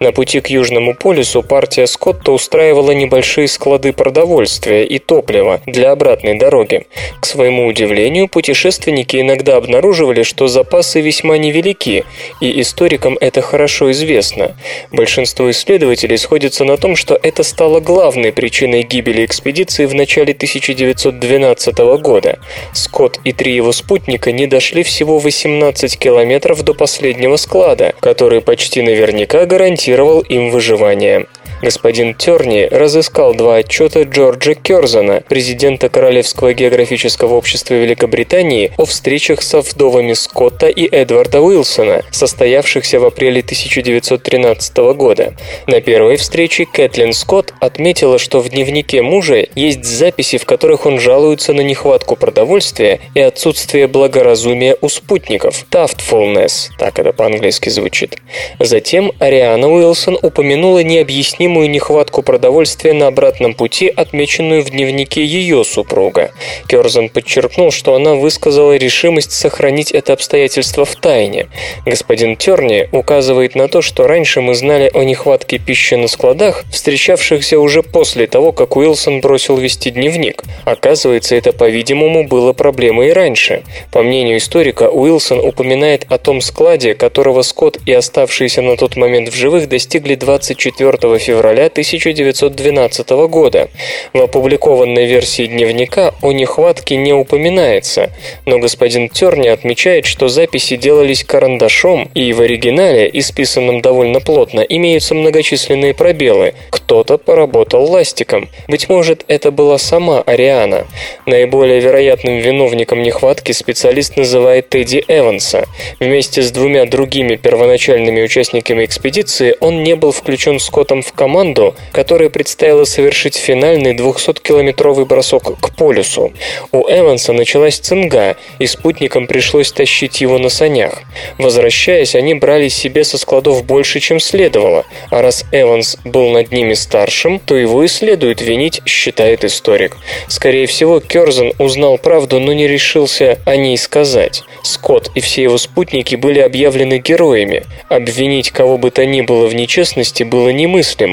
На пути к Южному полюсу партия Скотта устраивала небольшие склады продовольствия и топлива для обратной дороги. К своему удивлению, удивлению, путешественники иногда обнаруживали, что запасы весьма невелики, и историкам это хорошо известно. Большинство исследователей сходятся на том, что это стало главной причиной гибели экспедиции в начале 1912 года. Скотт и три его спутника не дошли всего 18 километров до последнего склада, который почти наверняка гарантировал им выживание. Господин Терни разыскал два отчета Джорджа Керзона, президента Королевского географического общества Великобритании, о встречах со вдовами Скотта и Эдварда Уилсона, состоявшихся в апреле 1913 года. На первой встрече Кэтлин Скотт отметила, что в дневнике мужа есть записи, в которых он жалуется на нехватку продовольствия и отсутствие благоразумия у спутников. Taftfulness, так это по-английски звучит. Затем Ариана Уилсон упомянула необъяснимую необъяснимую нехватку продовольствия на обратном пути, отмеченную в дневнике ее супруга. Керзан подчеркнул, что она высказала решимость сохранить это обстоятельство в тайне. Господин Терни указывает на то, что раньше мы знали о нехватке пищи на складах, встречавшихся уже после того, как Уилсон бросил вести дневник. Оказывается, это, по-видимому, было проблемой и раньше. По мнению историка, Уилсон упоминает о том складе, которого Скотт и оставшиеся на тот момент в живых достигли 24 февраля февраля 1912 года. В опубликованной версии дневника о нехватке не упоминается, но господин Терни отмечает, что записи делались карандашом, и в оригинале, исписанном довольно плотно, имеются многочисленные пробелы. Кто-то поработал ластиком. Быть может, это была сама Ариана. Наиболее вероятным виновником нехватки специалист называет Тедди Эванса. Вместе с двумя другими первоначальными участниками экспедиции он не был включен Скоттом в команду, команду, которой предстояло совершить финальный 200-километровый бросок к полюсу. У Эванса началась цинга, и спутникам пришлось тащить его на санях. Возвращаясь, они брали себе со складов больше, чем следовало, а раз Эванс был над ними старшим, то его и следует винить, считает историк. Скорее всего, Керзен узнал правду, но не решился о ней сказать. Скотт и все его спутники были объявлены героями. Обвинить кого бы то ни было в нечестности было немыслимо.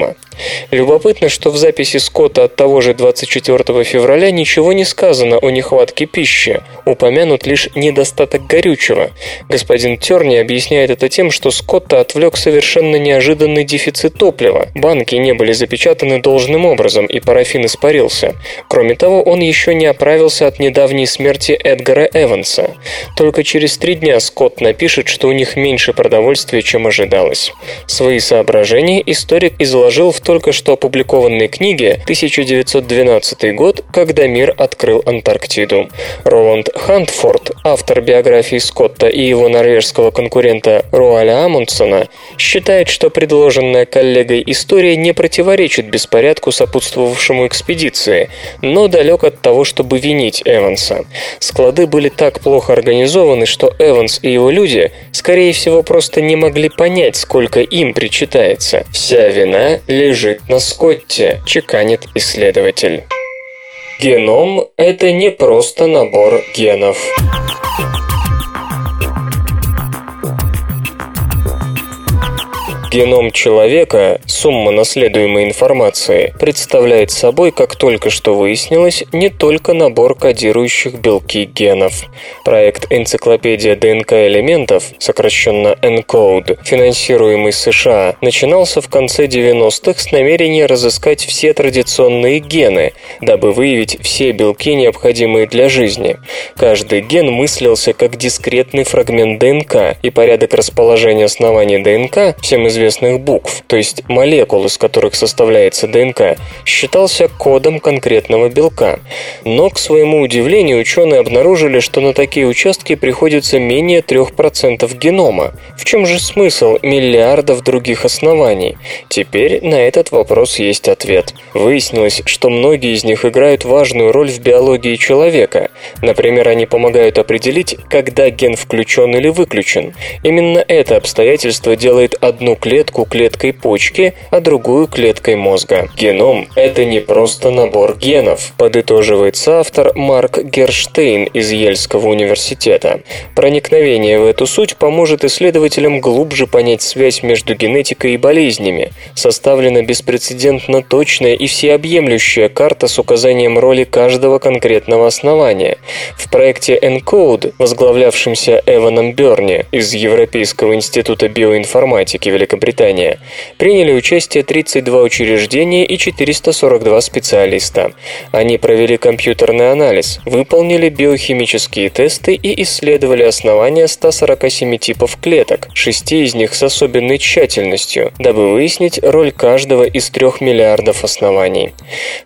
Любопытно, что в записи Скотта от того же 24 февраля ничего не сказано о нехватке пищи, упомянут лишь недостаток горючего. Господин Терни объясняет это тем, что Скотта отвлек совершенно неожиданный дефицит топлива. Банки не были запечатаны должным образом, и парафин испарился. Кроме того, он еще не оправился от недавней смерти Эдгара Эванса. Только через три дня Скотт напишет, что у них меньше продовольствия, чем ожидалось. Свои соображения историк изложил в только что опубликованной книге 1912 год, когда мир открыл Антарктиду. Роланд Хантфорд, автор биографии Скотта и его норвежского конкурента Руаля Амундсона, считает, что предложенная коллегой история не противоречит беспорядку, сопутствовавшему экспедиции, но далек от того, чтобы винить Эванса. Склады были так плохо организованы, что Эванс и его люди, скорее всего, просто не могли понять, сколько им причитается. Вся вина лежит на Скотте, чеканит исследователь. Геном – это не просто набор генов. Геном человека, сумма наследуемой информации, представляет собой, как только что выяснилось, не только набор кодирующих белки генов. Проект «Энциклопедия ДНК элементов», сокращенно ENCODE, финансируемый США, начинался в конце 90-х с намерения разыскать все традиционные гены, дабы выявить все белки, необходимые для жизни. Каждый ген мыслился как дискретный фрагмент ДНК, и порядок расположения оснований ДНК, всем известный известных букв, то есть молекул, из которых составляется ДНК, считался кодом конкретного белка. Но, к своему удивлению, ученые обнаружили, что на такие участки приходится менее 3% генома. В чем же смысл миллиардов других оснований? Теперь на этот вопрос есть ответ. Выяснилось, что многие из них играют важную роль в биологии человека. Например, они помогают определить, когда ген включен или выключен. Именно это обстоятельство делает одну клетку клеткой почки, а другую клеткой мозга. Геном – это не просто набор генов, подытоживает соавтор Марк Герштейн из Ельского университета. Проникновение в эту суть поможет исследователям глубже понять связь между генетикой и болезнями. Составлена беспрецедентно точная и всеобъемлющая карта с указанием роли каждого конкретного основания. В проекте ENCODE, возглавлявшемся Эваном Берни из Европейского института биоинформатики Великобритания, приняли участие 32 учреждения и 442 специалиста. Они провели компьютерный анализ, выполнили биохимические тесты и исследовали основания 147 типов клеток, шести из них с особенной тщательностью, дабы выяснить роль каждого из трех миллиардов оснований.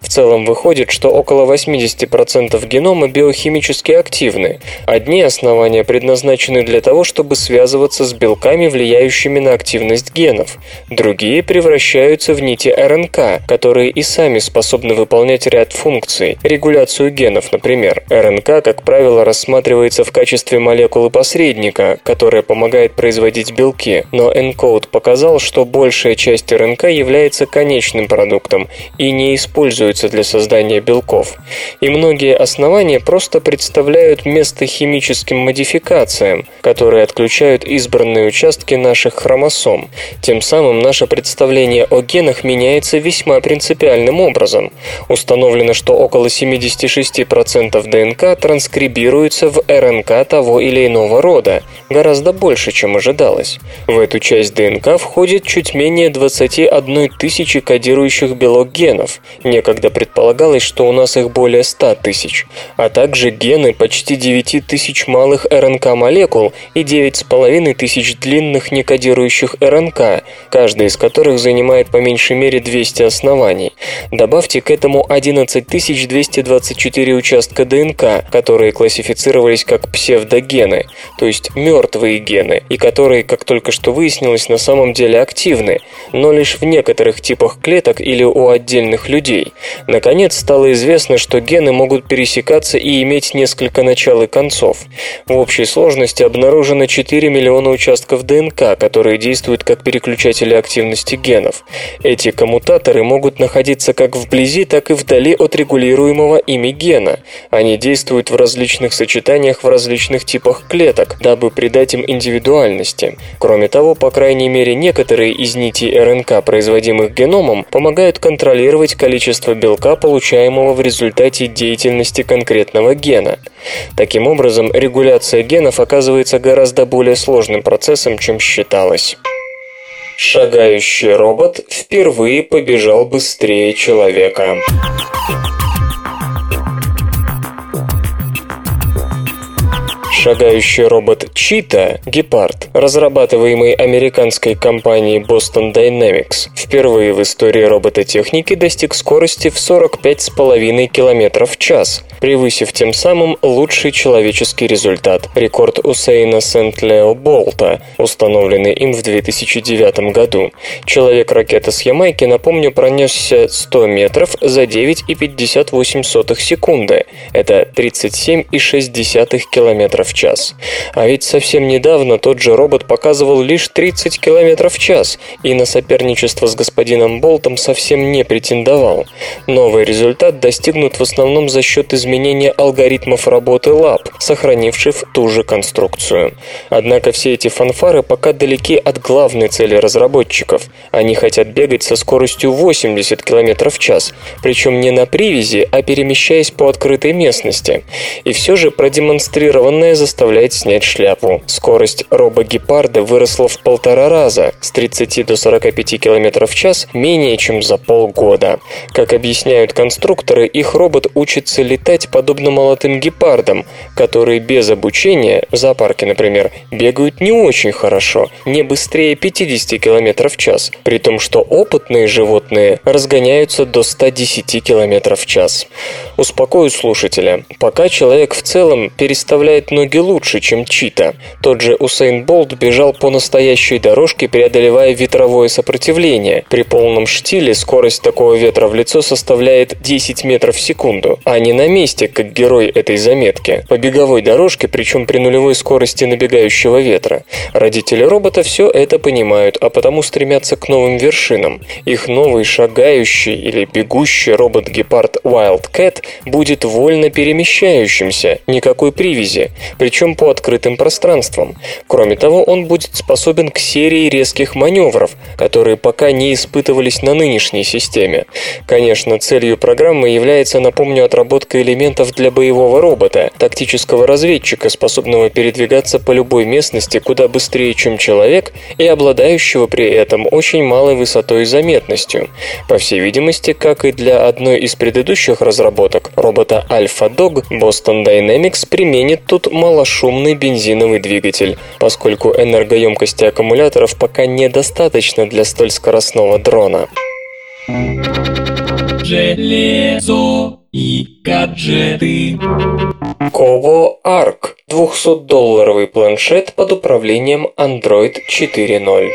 В целом выходит, что около 80% генома биохимически активны. Одни основания предназначены для того, чтобы связываться с белками, влияющими на активность генов. Другие превращаются в нити РНК, которые и сами способны выполнять ряд функций. Регуляцию генов, например. РНК, как правило, рассматривается в качестве молекулы посредника, которая помогает производить белки, но ENCODE показал, что большая часть РНК является конечным продуктом и не используется для создания белков. И многие основания просто представляют место химическим модификациям, которые отключают избранные участки наших хромосом. Тем самым наше представление о генах меняется весьма принципиальным образом. Установлено, что около 76% ДНК транскрибируется в РНК того или иного рода, гораздо больше, чем ожидалось. В эту часть ДНК входит чуть менее 21 тысячи кодирующих белок генов. Некогда предполагалось, что у нас их более 100 тысяч, а также гены почти 9 тысяч малых РНК-молекул и 9,5 тысяч длинных некодирующих РНК, каждый из которых занимает по меньшей мере 200 оснований. Добавьте к этому 11 224 участка ДНК, которые классифицировались как псевдогены, то есть мертвые гены, и которые, как только что выяснилось, на самом деле активны, но лишь в некоторых типах клеток или у отдельных людей. Наконец, стало известно, что гены могут пересекаться и иметь несколько начал и концов. В общей сложности обнаружено 4 миллиона участков ДНК, которые действуют как переключатели активности генов. Эти коммутаторы могут находиться как вблизи, так и вдали от регулируемого ими гена. Они действуют в различных сочетаниях в различных типах клеток, дабы придать им индивидуальности. Кроме того, по крайней мере, некоторые из нитей РНК, производимых геномом, помогают контролировать количество белка, получаемого в результате деятельности конкретного гена. Таким образом, регуляция генов оказывается гораздо более сложным процессом, чем считалось. Шагающий робот впервые побежал быстрее человека. Шагающий робот Чита, Гепард, разрабатываемый американской компанией Boston Dynamics, впервые в истории робототехники достиг скорости в 45,5 км в час, превысив тем самым лучший человеческий результат – рекорд Усейна Сент-Лео Болта, установленный им в 2009 году. Человек-ракета с Ямайки, напомню, пронесся 100 метров за 9,58 секунды. Это 37,6 км в час. А ведь совсем недавно тот же робот показывал лишь 30 км в час и на соперничество с господином Болтом совсем не претендовал. Новый результат достигнут в основном за счет изменения алгоритмов работы лап, сохранивших ту же конструкцию. Однако все эти фанфары пока далеки от главной цели разработчиков. Они хотят бегать со скоростью 80 км в час, причем не на привязи, а перемещаясь по открытой местности. И все же продемонстрированное заставляет снять шляпу. Скорость робо-гепарда выросла в полтора раза, с 30 до 45 км в час, менее чем за полгода. Как объясняют конструкторы, их робот учится летать стать подобно молодым гепардам, которые без обучения, в зоопарке, например, бегают не очень хорошо, не быстрее 50 км в час, при том, что опытные животные разгоняются до 110 км в час. Успокою слушателя. Пока человек в целом переставляет ноги лучше, чем Чита. Тот же Усейн Болт бежал по настоящей дорожке, преодолевая ветровое сопротивление. При полном штиле скорость такого ветра в лицо составляет 10 метров в секунду, а не на месте, как герой этой заметки. По беговой дорожке, причем при нулевой скорости набегающего ветра. Родители робота все это понимают, а потому стремятся к новым вершинам. Их новый шагающий или бегущий робот-гепард Wildcat будет вольно перемещающимся, никакой привязи, причем по открытым пространствам. Кроме того, он будет способен к серии резких маневров, которые пока не испытывались на нынешней системе. Конечно, целью программы является, напомню, отработка элементов для боевого робота, тактического разведчика, способного передвигаться по любой местности куда быстрее, чем человек, и обладающего при этом очень малой высотой и заметностью. По всей видимости, как и для одной из предыдущих разработок, робота Alpha Dog, Boston Dynamics применит тут малошумный бензиновый двигатель, поскольку энергоемкости аккумуляторов пока недостаточно для столь скоростного дрона. Железо и гаджеты. Kobo Arc – 200-долларовый планшет под управлением Android 4.0.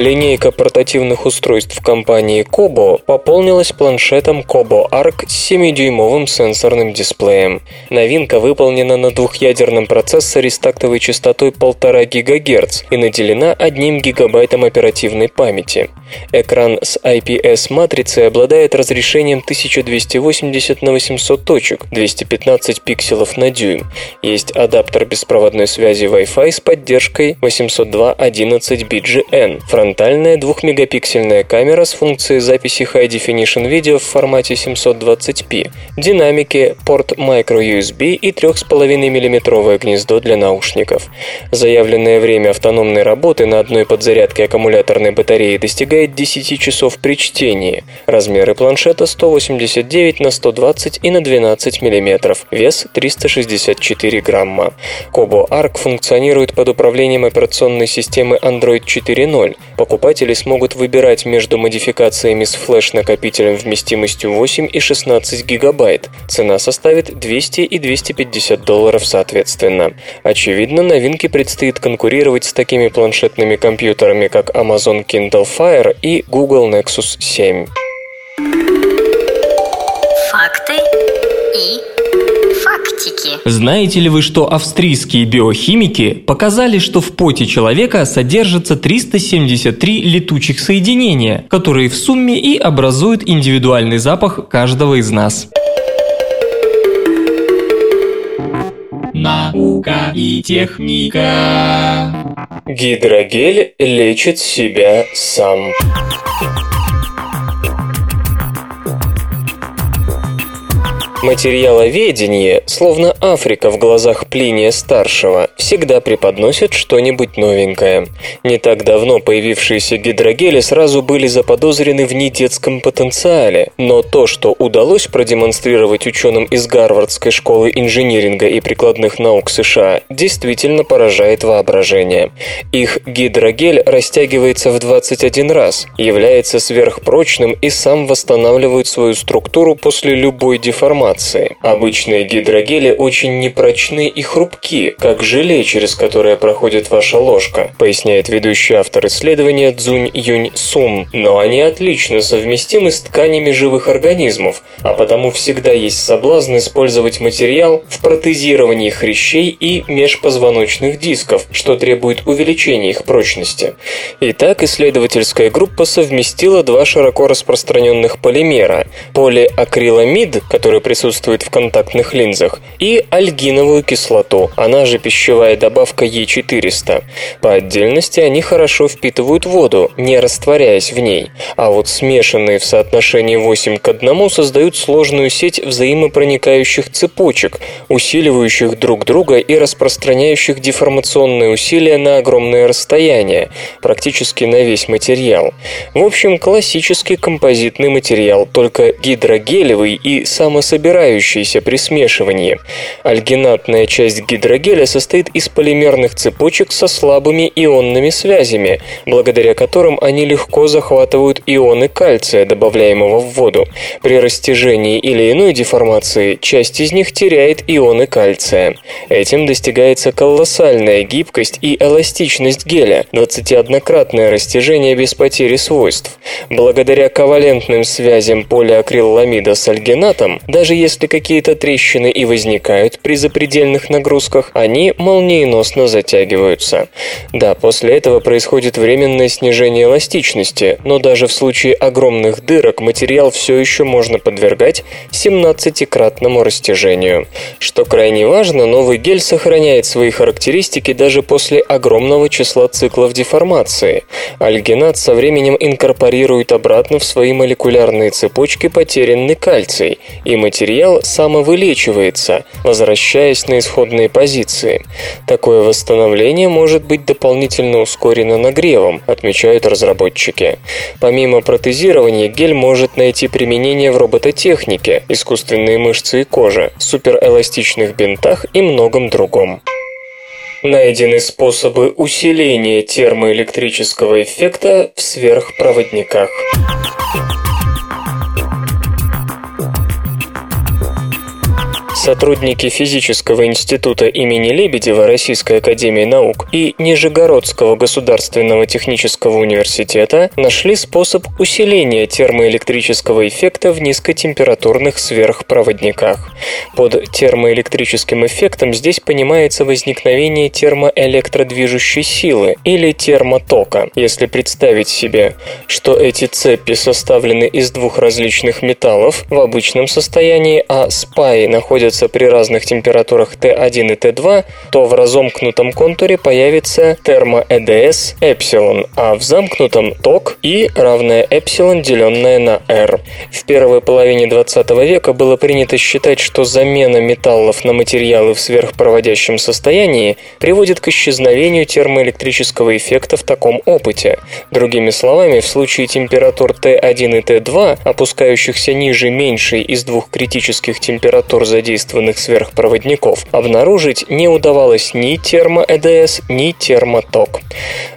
Линейка портативных устройств компании Kobo пополнилась планшетом Kobo Arc с 7-дюймовым сенсорным дисплеем. Новинка выполнена на двухъядерном процессоре с тактовой частотой 1,5 ГГц и наделена 1 гигабайтом оперативной памяти. Экран с IPS-матрицей обладает разрешением 1280 на 800 точек, 215 пикселов на дюйм. Есть адаптер беспроводной связи Wi-Fi с поддержкой 802.11bgn, фронтальная 2-мегапиксельная камера с функцией записи High Definition видео в формате 720p, динамики, порт microUSB и 3,5 мм гнездо для наушников. Заявленное время автономной работы на одной подзарядке аккумуляторной батареи достигает 10 часов при чтении. Размеры планшета 189 на 120 и на 12 мм, вес 364 грамма. Kobo Arc функционирует под управлением операционной системы Android 4.0. Покупатели смогут выбирать между модификациями с флеш-накопителем вместимостью 8 и 16 гигабайт. Цена составит 200 и 250 долларов соответственно. Очевидно, новинке предстоит конкурировать с такими планшетными компьютерами, как Amazon Kindle Fire и Google Nexus 7. Фактики. Знаете ли вы, что австрийские биохимики показали, что в поте человека содержится 373 летучих соединения, которые в сумме и образуют индивидуальный запах каждого из нас? Наука и техника. Гидрогель лечит себя сам. Материаловедение, словно Африка в глазах Плиния-старшего, всегда преподносит что-нибудь новенькое. Не так давно появившиеся гидрогели сразу были заподозрены в недетском потенциале, но то, что удалось продемонстрировать ученым из Гарвардской школы инжиниринга и прикладных наук США, действительно поражает воображение. Их гидрогель растягивается в 21 раз, является сверхпрочным и сам восстанавливает свою структуру после любой деформации информации. Обычные гидрогели очень непрочны и хрупки, как желе, через которое проходит ваша ложка, поясняет ведущий автор исследования Цзунь Юнь Сун. Но они отлично совместимы с тканями живых организмов, а потому всегда есть соблазн использовать материал в протезировании хрящей и межпозвоночных дисков, что требует увеличения их прочности. Итак, исследовательская группа совместила два широко распространенных полимера – полиакриламид, который представляет присутствует в контактных линзах, и альгиновую кислоту, она же пищевая добавка Е400. По отдельности они хорошо впитывают воду, не растворяясь в ней, а вот смешанные в соотношении 8 к 1 создают сложную сеть взаимопроникающих цепочек, усиливающих друг друга и распространяющих деформационные усилия на огромное расстояние, практически на весь материал. В общем, классический композитный материал, только гидрогелевый и самособирающийся при смешивании. Альгинатная часть гидрогеля состоит из полимерных цепочек со слабыми ионными связями, благодаря которым они легко захватывают ионы кальция, добавляемого в воду. При растяжении или иной деформации часть из них теряет ионы кальция. Этим достигается колоссальная гибкость и эластичность геля, 21-кратное растяжение без потери свойств. Благодаря ковалентным связям полиакриламида с альгинатом, даже если какие-то трещины и возникают при запредельных нагрузках, они молниеносно затягиваются. Да, после этого происходит временное снижение эластичности, но даже в случае огромных дырок материал все еще можно подвергать 17-кратному растяжению. Что крайне важно, новый гель сохраняет свои характеристики даже после огромного числа циклов деформации. Альгинат со временем инкорпорирует обратно в свои молекулярные цепочки потерянный кальций, и материал самовылечивается, возвращаясь на исходные позиции. Такое восстановление может быть дополнительно ускорено нагревом, отмечают разработчики. Помимо протезирования, гель может найти применение в робототехнике, искусственные мышцы и кожа, суперэластичных бинтах и многом другом. Найдены способы усиления термоэлектрического эффекта в сверхпроводниках. Сотрудники физического института имени Лебедева Российской академии наук и Нижегородского государственного технического университета нашли способ усиления термоэлектрического эффекта в низкотемпературных сверхпроводниках. Под термоэлектрическим эффектом здесь понимается возникновение термоэлектродвижущей силы или термотока. Если представить себе, что эти цепи составлены из двух различных металлов в обычном состоянии, а спаи находятся находятся при разных температурах Т1 и Т2, то в разомкнутом контуре появится термоЭДС эпсилон, а в замкнутом ток И равное эпсилон, деленное на R. В первой половине 20 века было принято считать, что замена металлов на материалы в сверхпроводящем состоянии приводит к исчезновению термоэлектрического эффекта в таком опыте. Другими словами, в случае температур Т1 и Т2, опускающихся ниже меньшей из двух критических температур задействованных задействованных сверхпроводников обнаружить не удавалось ни термо-ЭДС, ни термоток.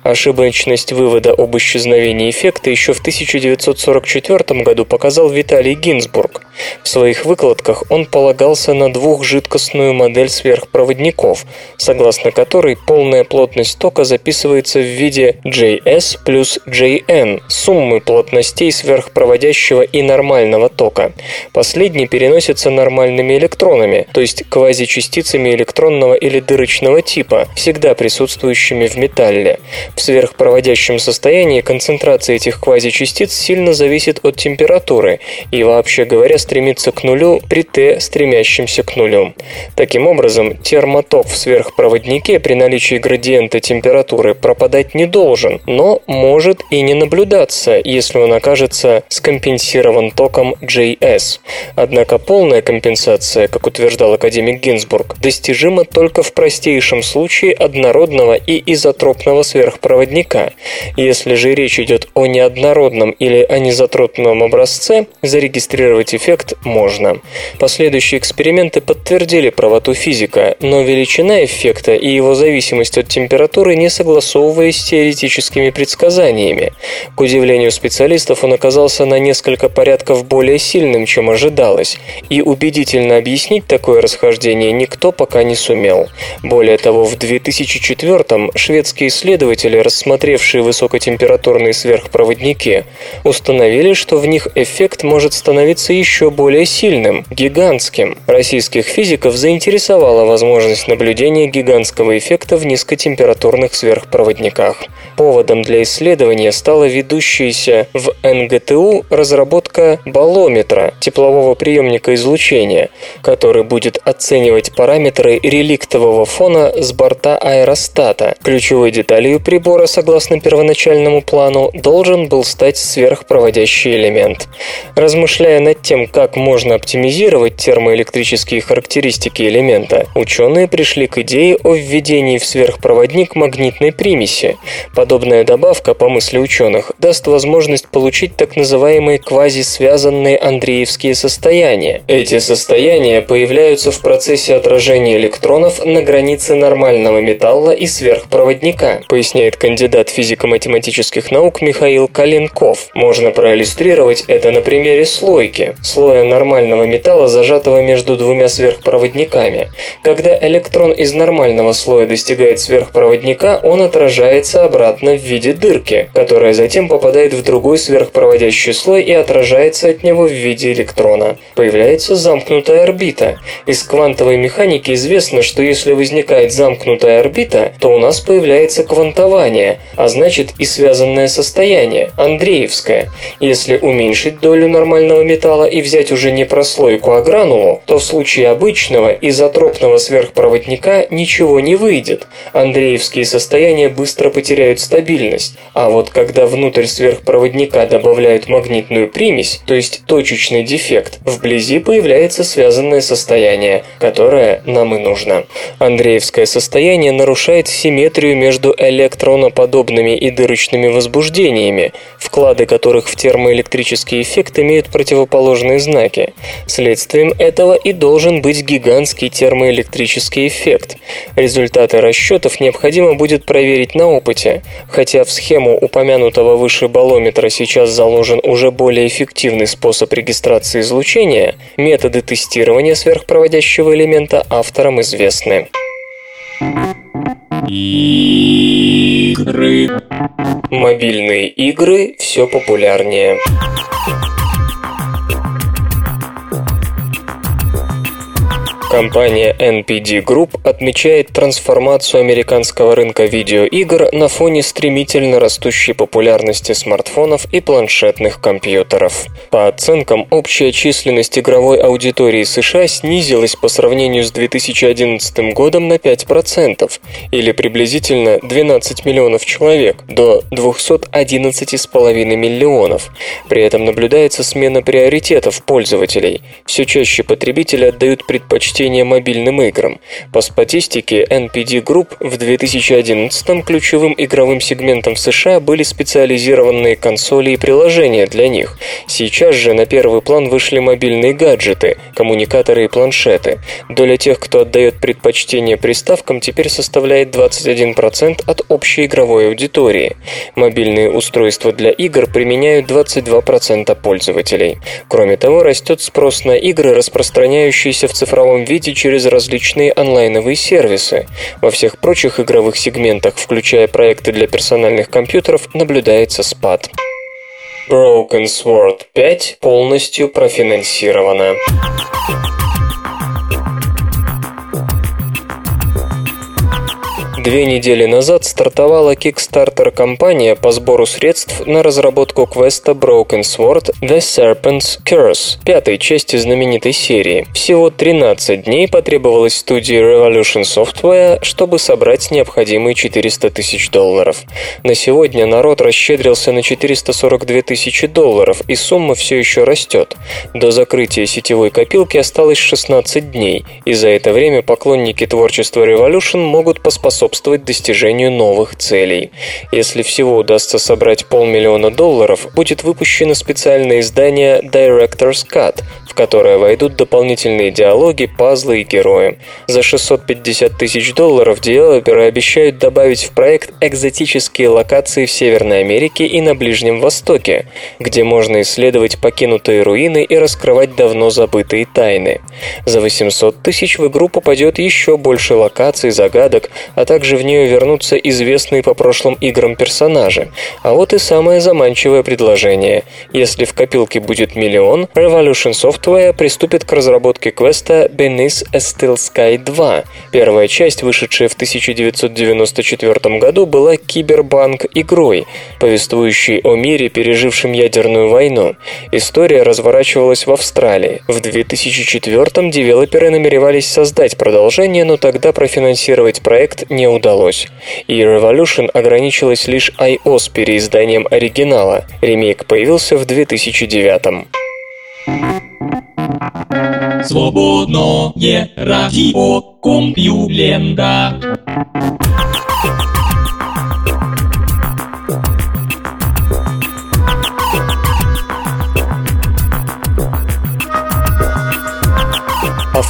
Ошибочность вывода об исчезновении эффекта еще в 1944 году показал Виталий Гинзбург. В своих выкладках он полагался на двухжидкостную модель сверхпроводников, согласно которой полная плотность тока записывается в виде JS плюс JN, суммы плотностей сверхпроводящего и нормального тока. Последний переносится нормальными электронами, электронами, то есть квазичастицами электронного или дырочного типа, всегда присутствующими в металле. В сверхпроводящем состоянии концентрация этих квазичастиц сильно зависит от температуры и, вообще говоря, стремится к нулю при Т, стремящемся к нулю. Таким образом, термоток в сверхпроводнике при наличии градиента температуры пропадать не должен, но может и не наблюдаться, если он окажется скомпенсирован током JS. Однако полная компенсация, как утверждал академик Гинзбург, достижимо только в простейшем случае однородного и изотропного сверхпроводника. Если же речь идет о неоднородном или анизотропном образце, зарегистрировать эффект можно. Последующие эксперименты подтвердили правоту физика, но величина эффекта и его зависимость от температуры не согласовываясь с теоретическими предсказаниями. К удивлению специалистов, он оказался на несколько порядков более сильным, чем ожидалось, и убедительно объяснил, объяснить такое расхождение никто пока не сумел. Более того, в 2004-м шведские исследователи, рассмотревшие высокотемпературные сверхпроводники, установили, что в них эффект может становиться еще более сильным, гигантским. Российских физиков заинтересовала возможность наблюдения гигантского эффекта в низкотемпературных сверхпроводниках. Поводом для исследования стала ведущаяся в НГТУ разработка балометра, теплового приемника излучения, который будет оценивать параметры реликтового фона с борта аэростата. Ключевой деталью прибора, согласно первоначальному плану, должен был стать сверхпроводящий элемент. Размышляя над тем, как можно оптимизировать термоэлектрические характеристики элемента, ученые пришли к идее о введении в сверхпроводник магнитной примеси. Подобная добавка, по мысли ученых, даст возможность получить так называемые квазисвязанные андреевские состояния. Эти состояния появляются в процессе отражения электронов на границе нормального металла и сверхпроводника, поясняет кандидат физико-математических наук Михаил Калинков. Можно проиллюстрировать это на примере слойки, слоя нормального металла, зажатого между двумя сверхпроводниками. Когда электрон из нормального слоя достигает сверхпроводника, он отражается обратно в виде дырки, которая затем попадает в другой сверхпроводящий слой и отражается от него в виде электрона. Появляется замкнутая орбита. Из квантовой механики известно, что если возникает замкнутая орбита, то у нас появляется квантование, а значит и связанное состояние, Андреевское. Если уменьшить долю нормального металла и взять уже не прослойку, а гранулу, то в случае обычного изотропного сверхпроводника ничего не выйдет. Андреевские состояния быстро потеряют стабильность. А вот когда внутрь сверхпроводника добавляют магнитную примесь, то есть точечный дефект, вблизи появляется связанное состояние, которое нам и нужно. Андреевское состояние нарушает симметрию между электроноподобными и дырочными возбуждениями, вклады которых в термоэлектрический эффект имеют противоположные знаки. Следствием этого и должен быть гигантский термоэлектрический эффект. Результаты расчетов необходимо будет проверить на опыте, хотя в схему упомянутого выше балометра сейчас заложен уже более эффективный способ регистрации излучения, методы тестирования сверхпроводящего элемента авторам известны. Игры. Мобильные игры все популярнее. Компания NPD Group отмечает трансформацию американского рынка видеоигр на фоне стремительно растущей популярности смартфонов и планшетных компьютеров. По оценкам, общая численность игровой аудитории США снизилась по сравнению с 2011 годом на 5%, или приблизительно 12 миллионов человек, до 211,5 миллионов. При этом наблюдается смена приоритетов пользователей. Все чаще потребители отдают предпочтение мобильным играм. По статистике NPD Group в 2011 ключевым игровым сегментом в США были специализированные консоли и приложения для них. Сейчас же на первый план вышли мобильные гаджеты, коммуникаторы и планшеты. Доля тех, кто отдает предпочтение приставкам, теперь составляет 21% от общей игровой аудитории. Мобильные устройства для игр применяют 22% пользователей. Кроме того, растет спрос на игры, распространяющиеся в цифровом виде через различные онлайновые сервисы. Во всех прочих игровых сегментах, включая проекты для персональных компьютеров, наблюдается спад. Broken Sword 5 полностью профинансирована. Две недели назад стартовала Kickstarter-компания по сбору средств на разработку квеста Broken Sword The Serpent's Curse, пятой части знаменитой серии. Всего 13 дней потребовалось студии Revolution Software, чтобы собрать необходимые 400 тысяч долларов. На сегодня народ расщедрился на 442 тысячи долларов, и сумма все еще растет. До закрытия сетевой копилки осталось 16 дней, и за это время поклонники творчества Revolution могут поспособствовать способствовать достижению новых целей. Если всего удастся собрать полмиллиона долларов, будет выпущено специальное издание Director's Cut, в которое войдут дополнительные диалоги, пазлы и герои. За 650 тысяч долларов девелоперы обещают добавить в проект экзотические локации в Северной Америке и на Ближнем Востоке, где можно исследовать покинутые руины и раскрывать давно забытые тайны. За 800 тысяч в игру попадет еще больше локаций, загадок, а также в нее вернутся известные по прошлым играм персонажи. А вот и самое заманчивое предложение. Если в копилке будет миллион, Revolution Software приступит к разработке квеста Beneath a Still Sky 2. Первая часть, вышедшая в 1994 году, была кибербанк игрой, повествующей о мире, пережившем ядерную войну. История разворачивалась в Австралии. В 2004 девелоперы намеревались создать продолжение, но тогда профинансировать проект не удалось. И Revolution ограничилась лишь iOS переизданием оригинала. Ремейк появился в 2009. Свободное радио Компьюлента.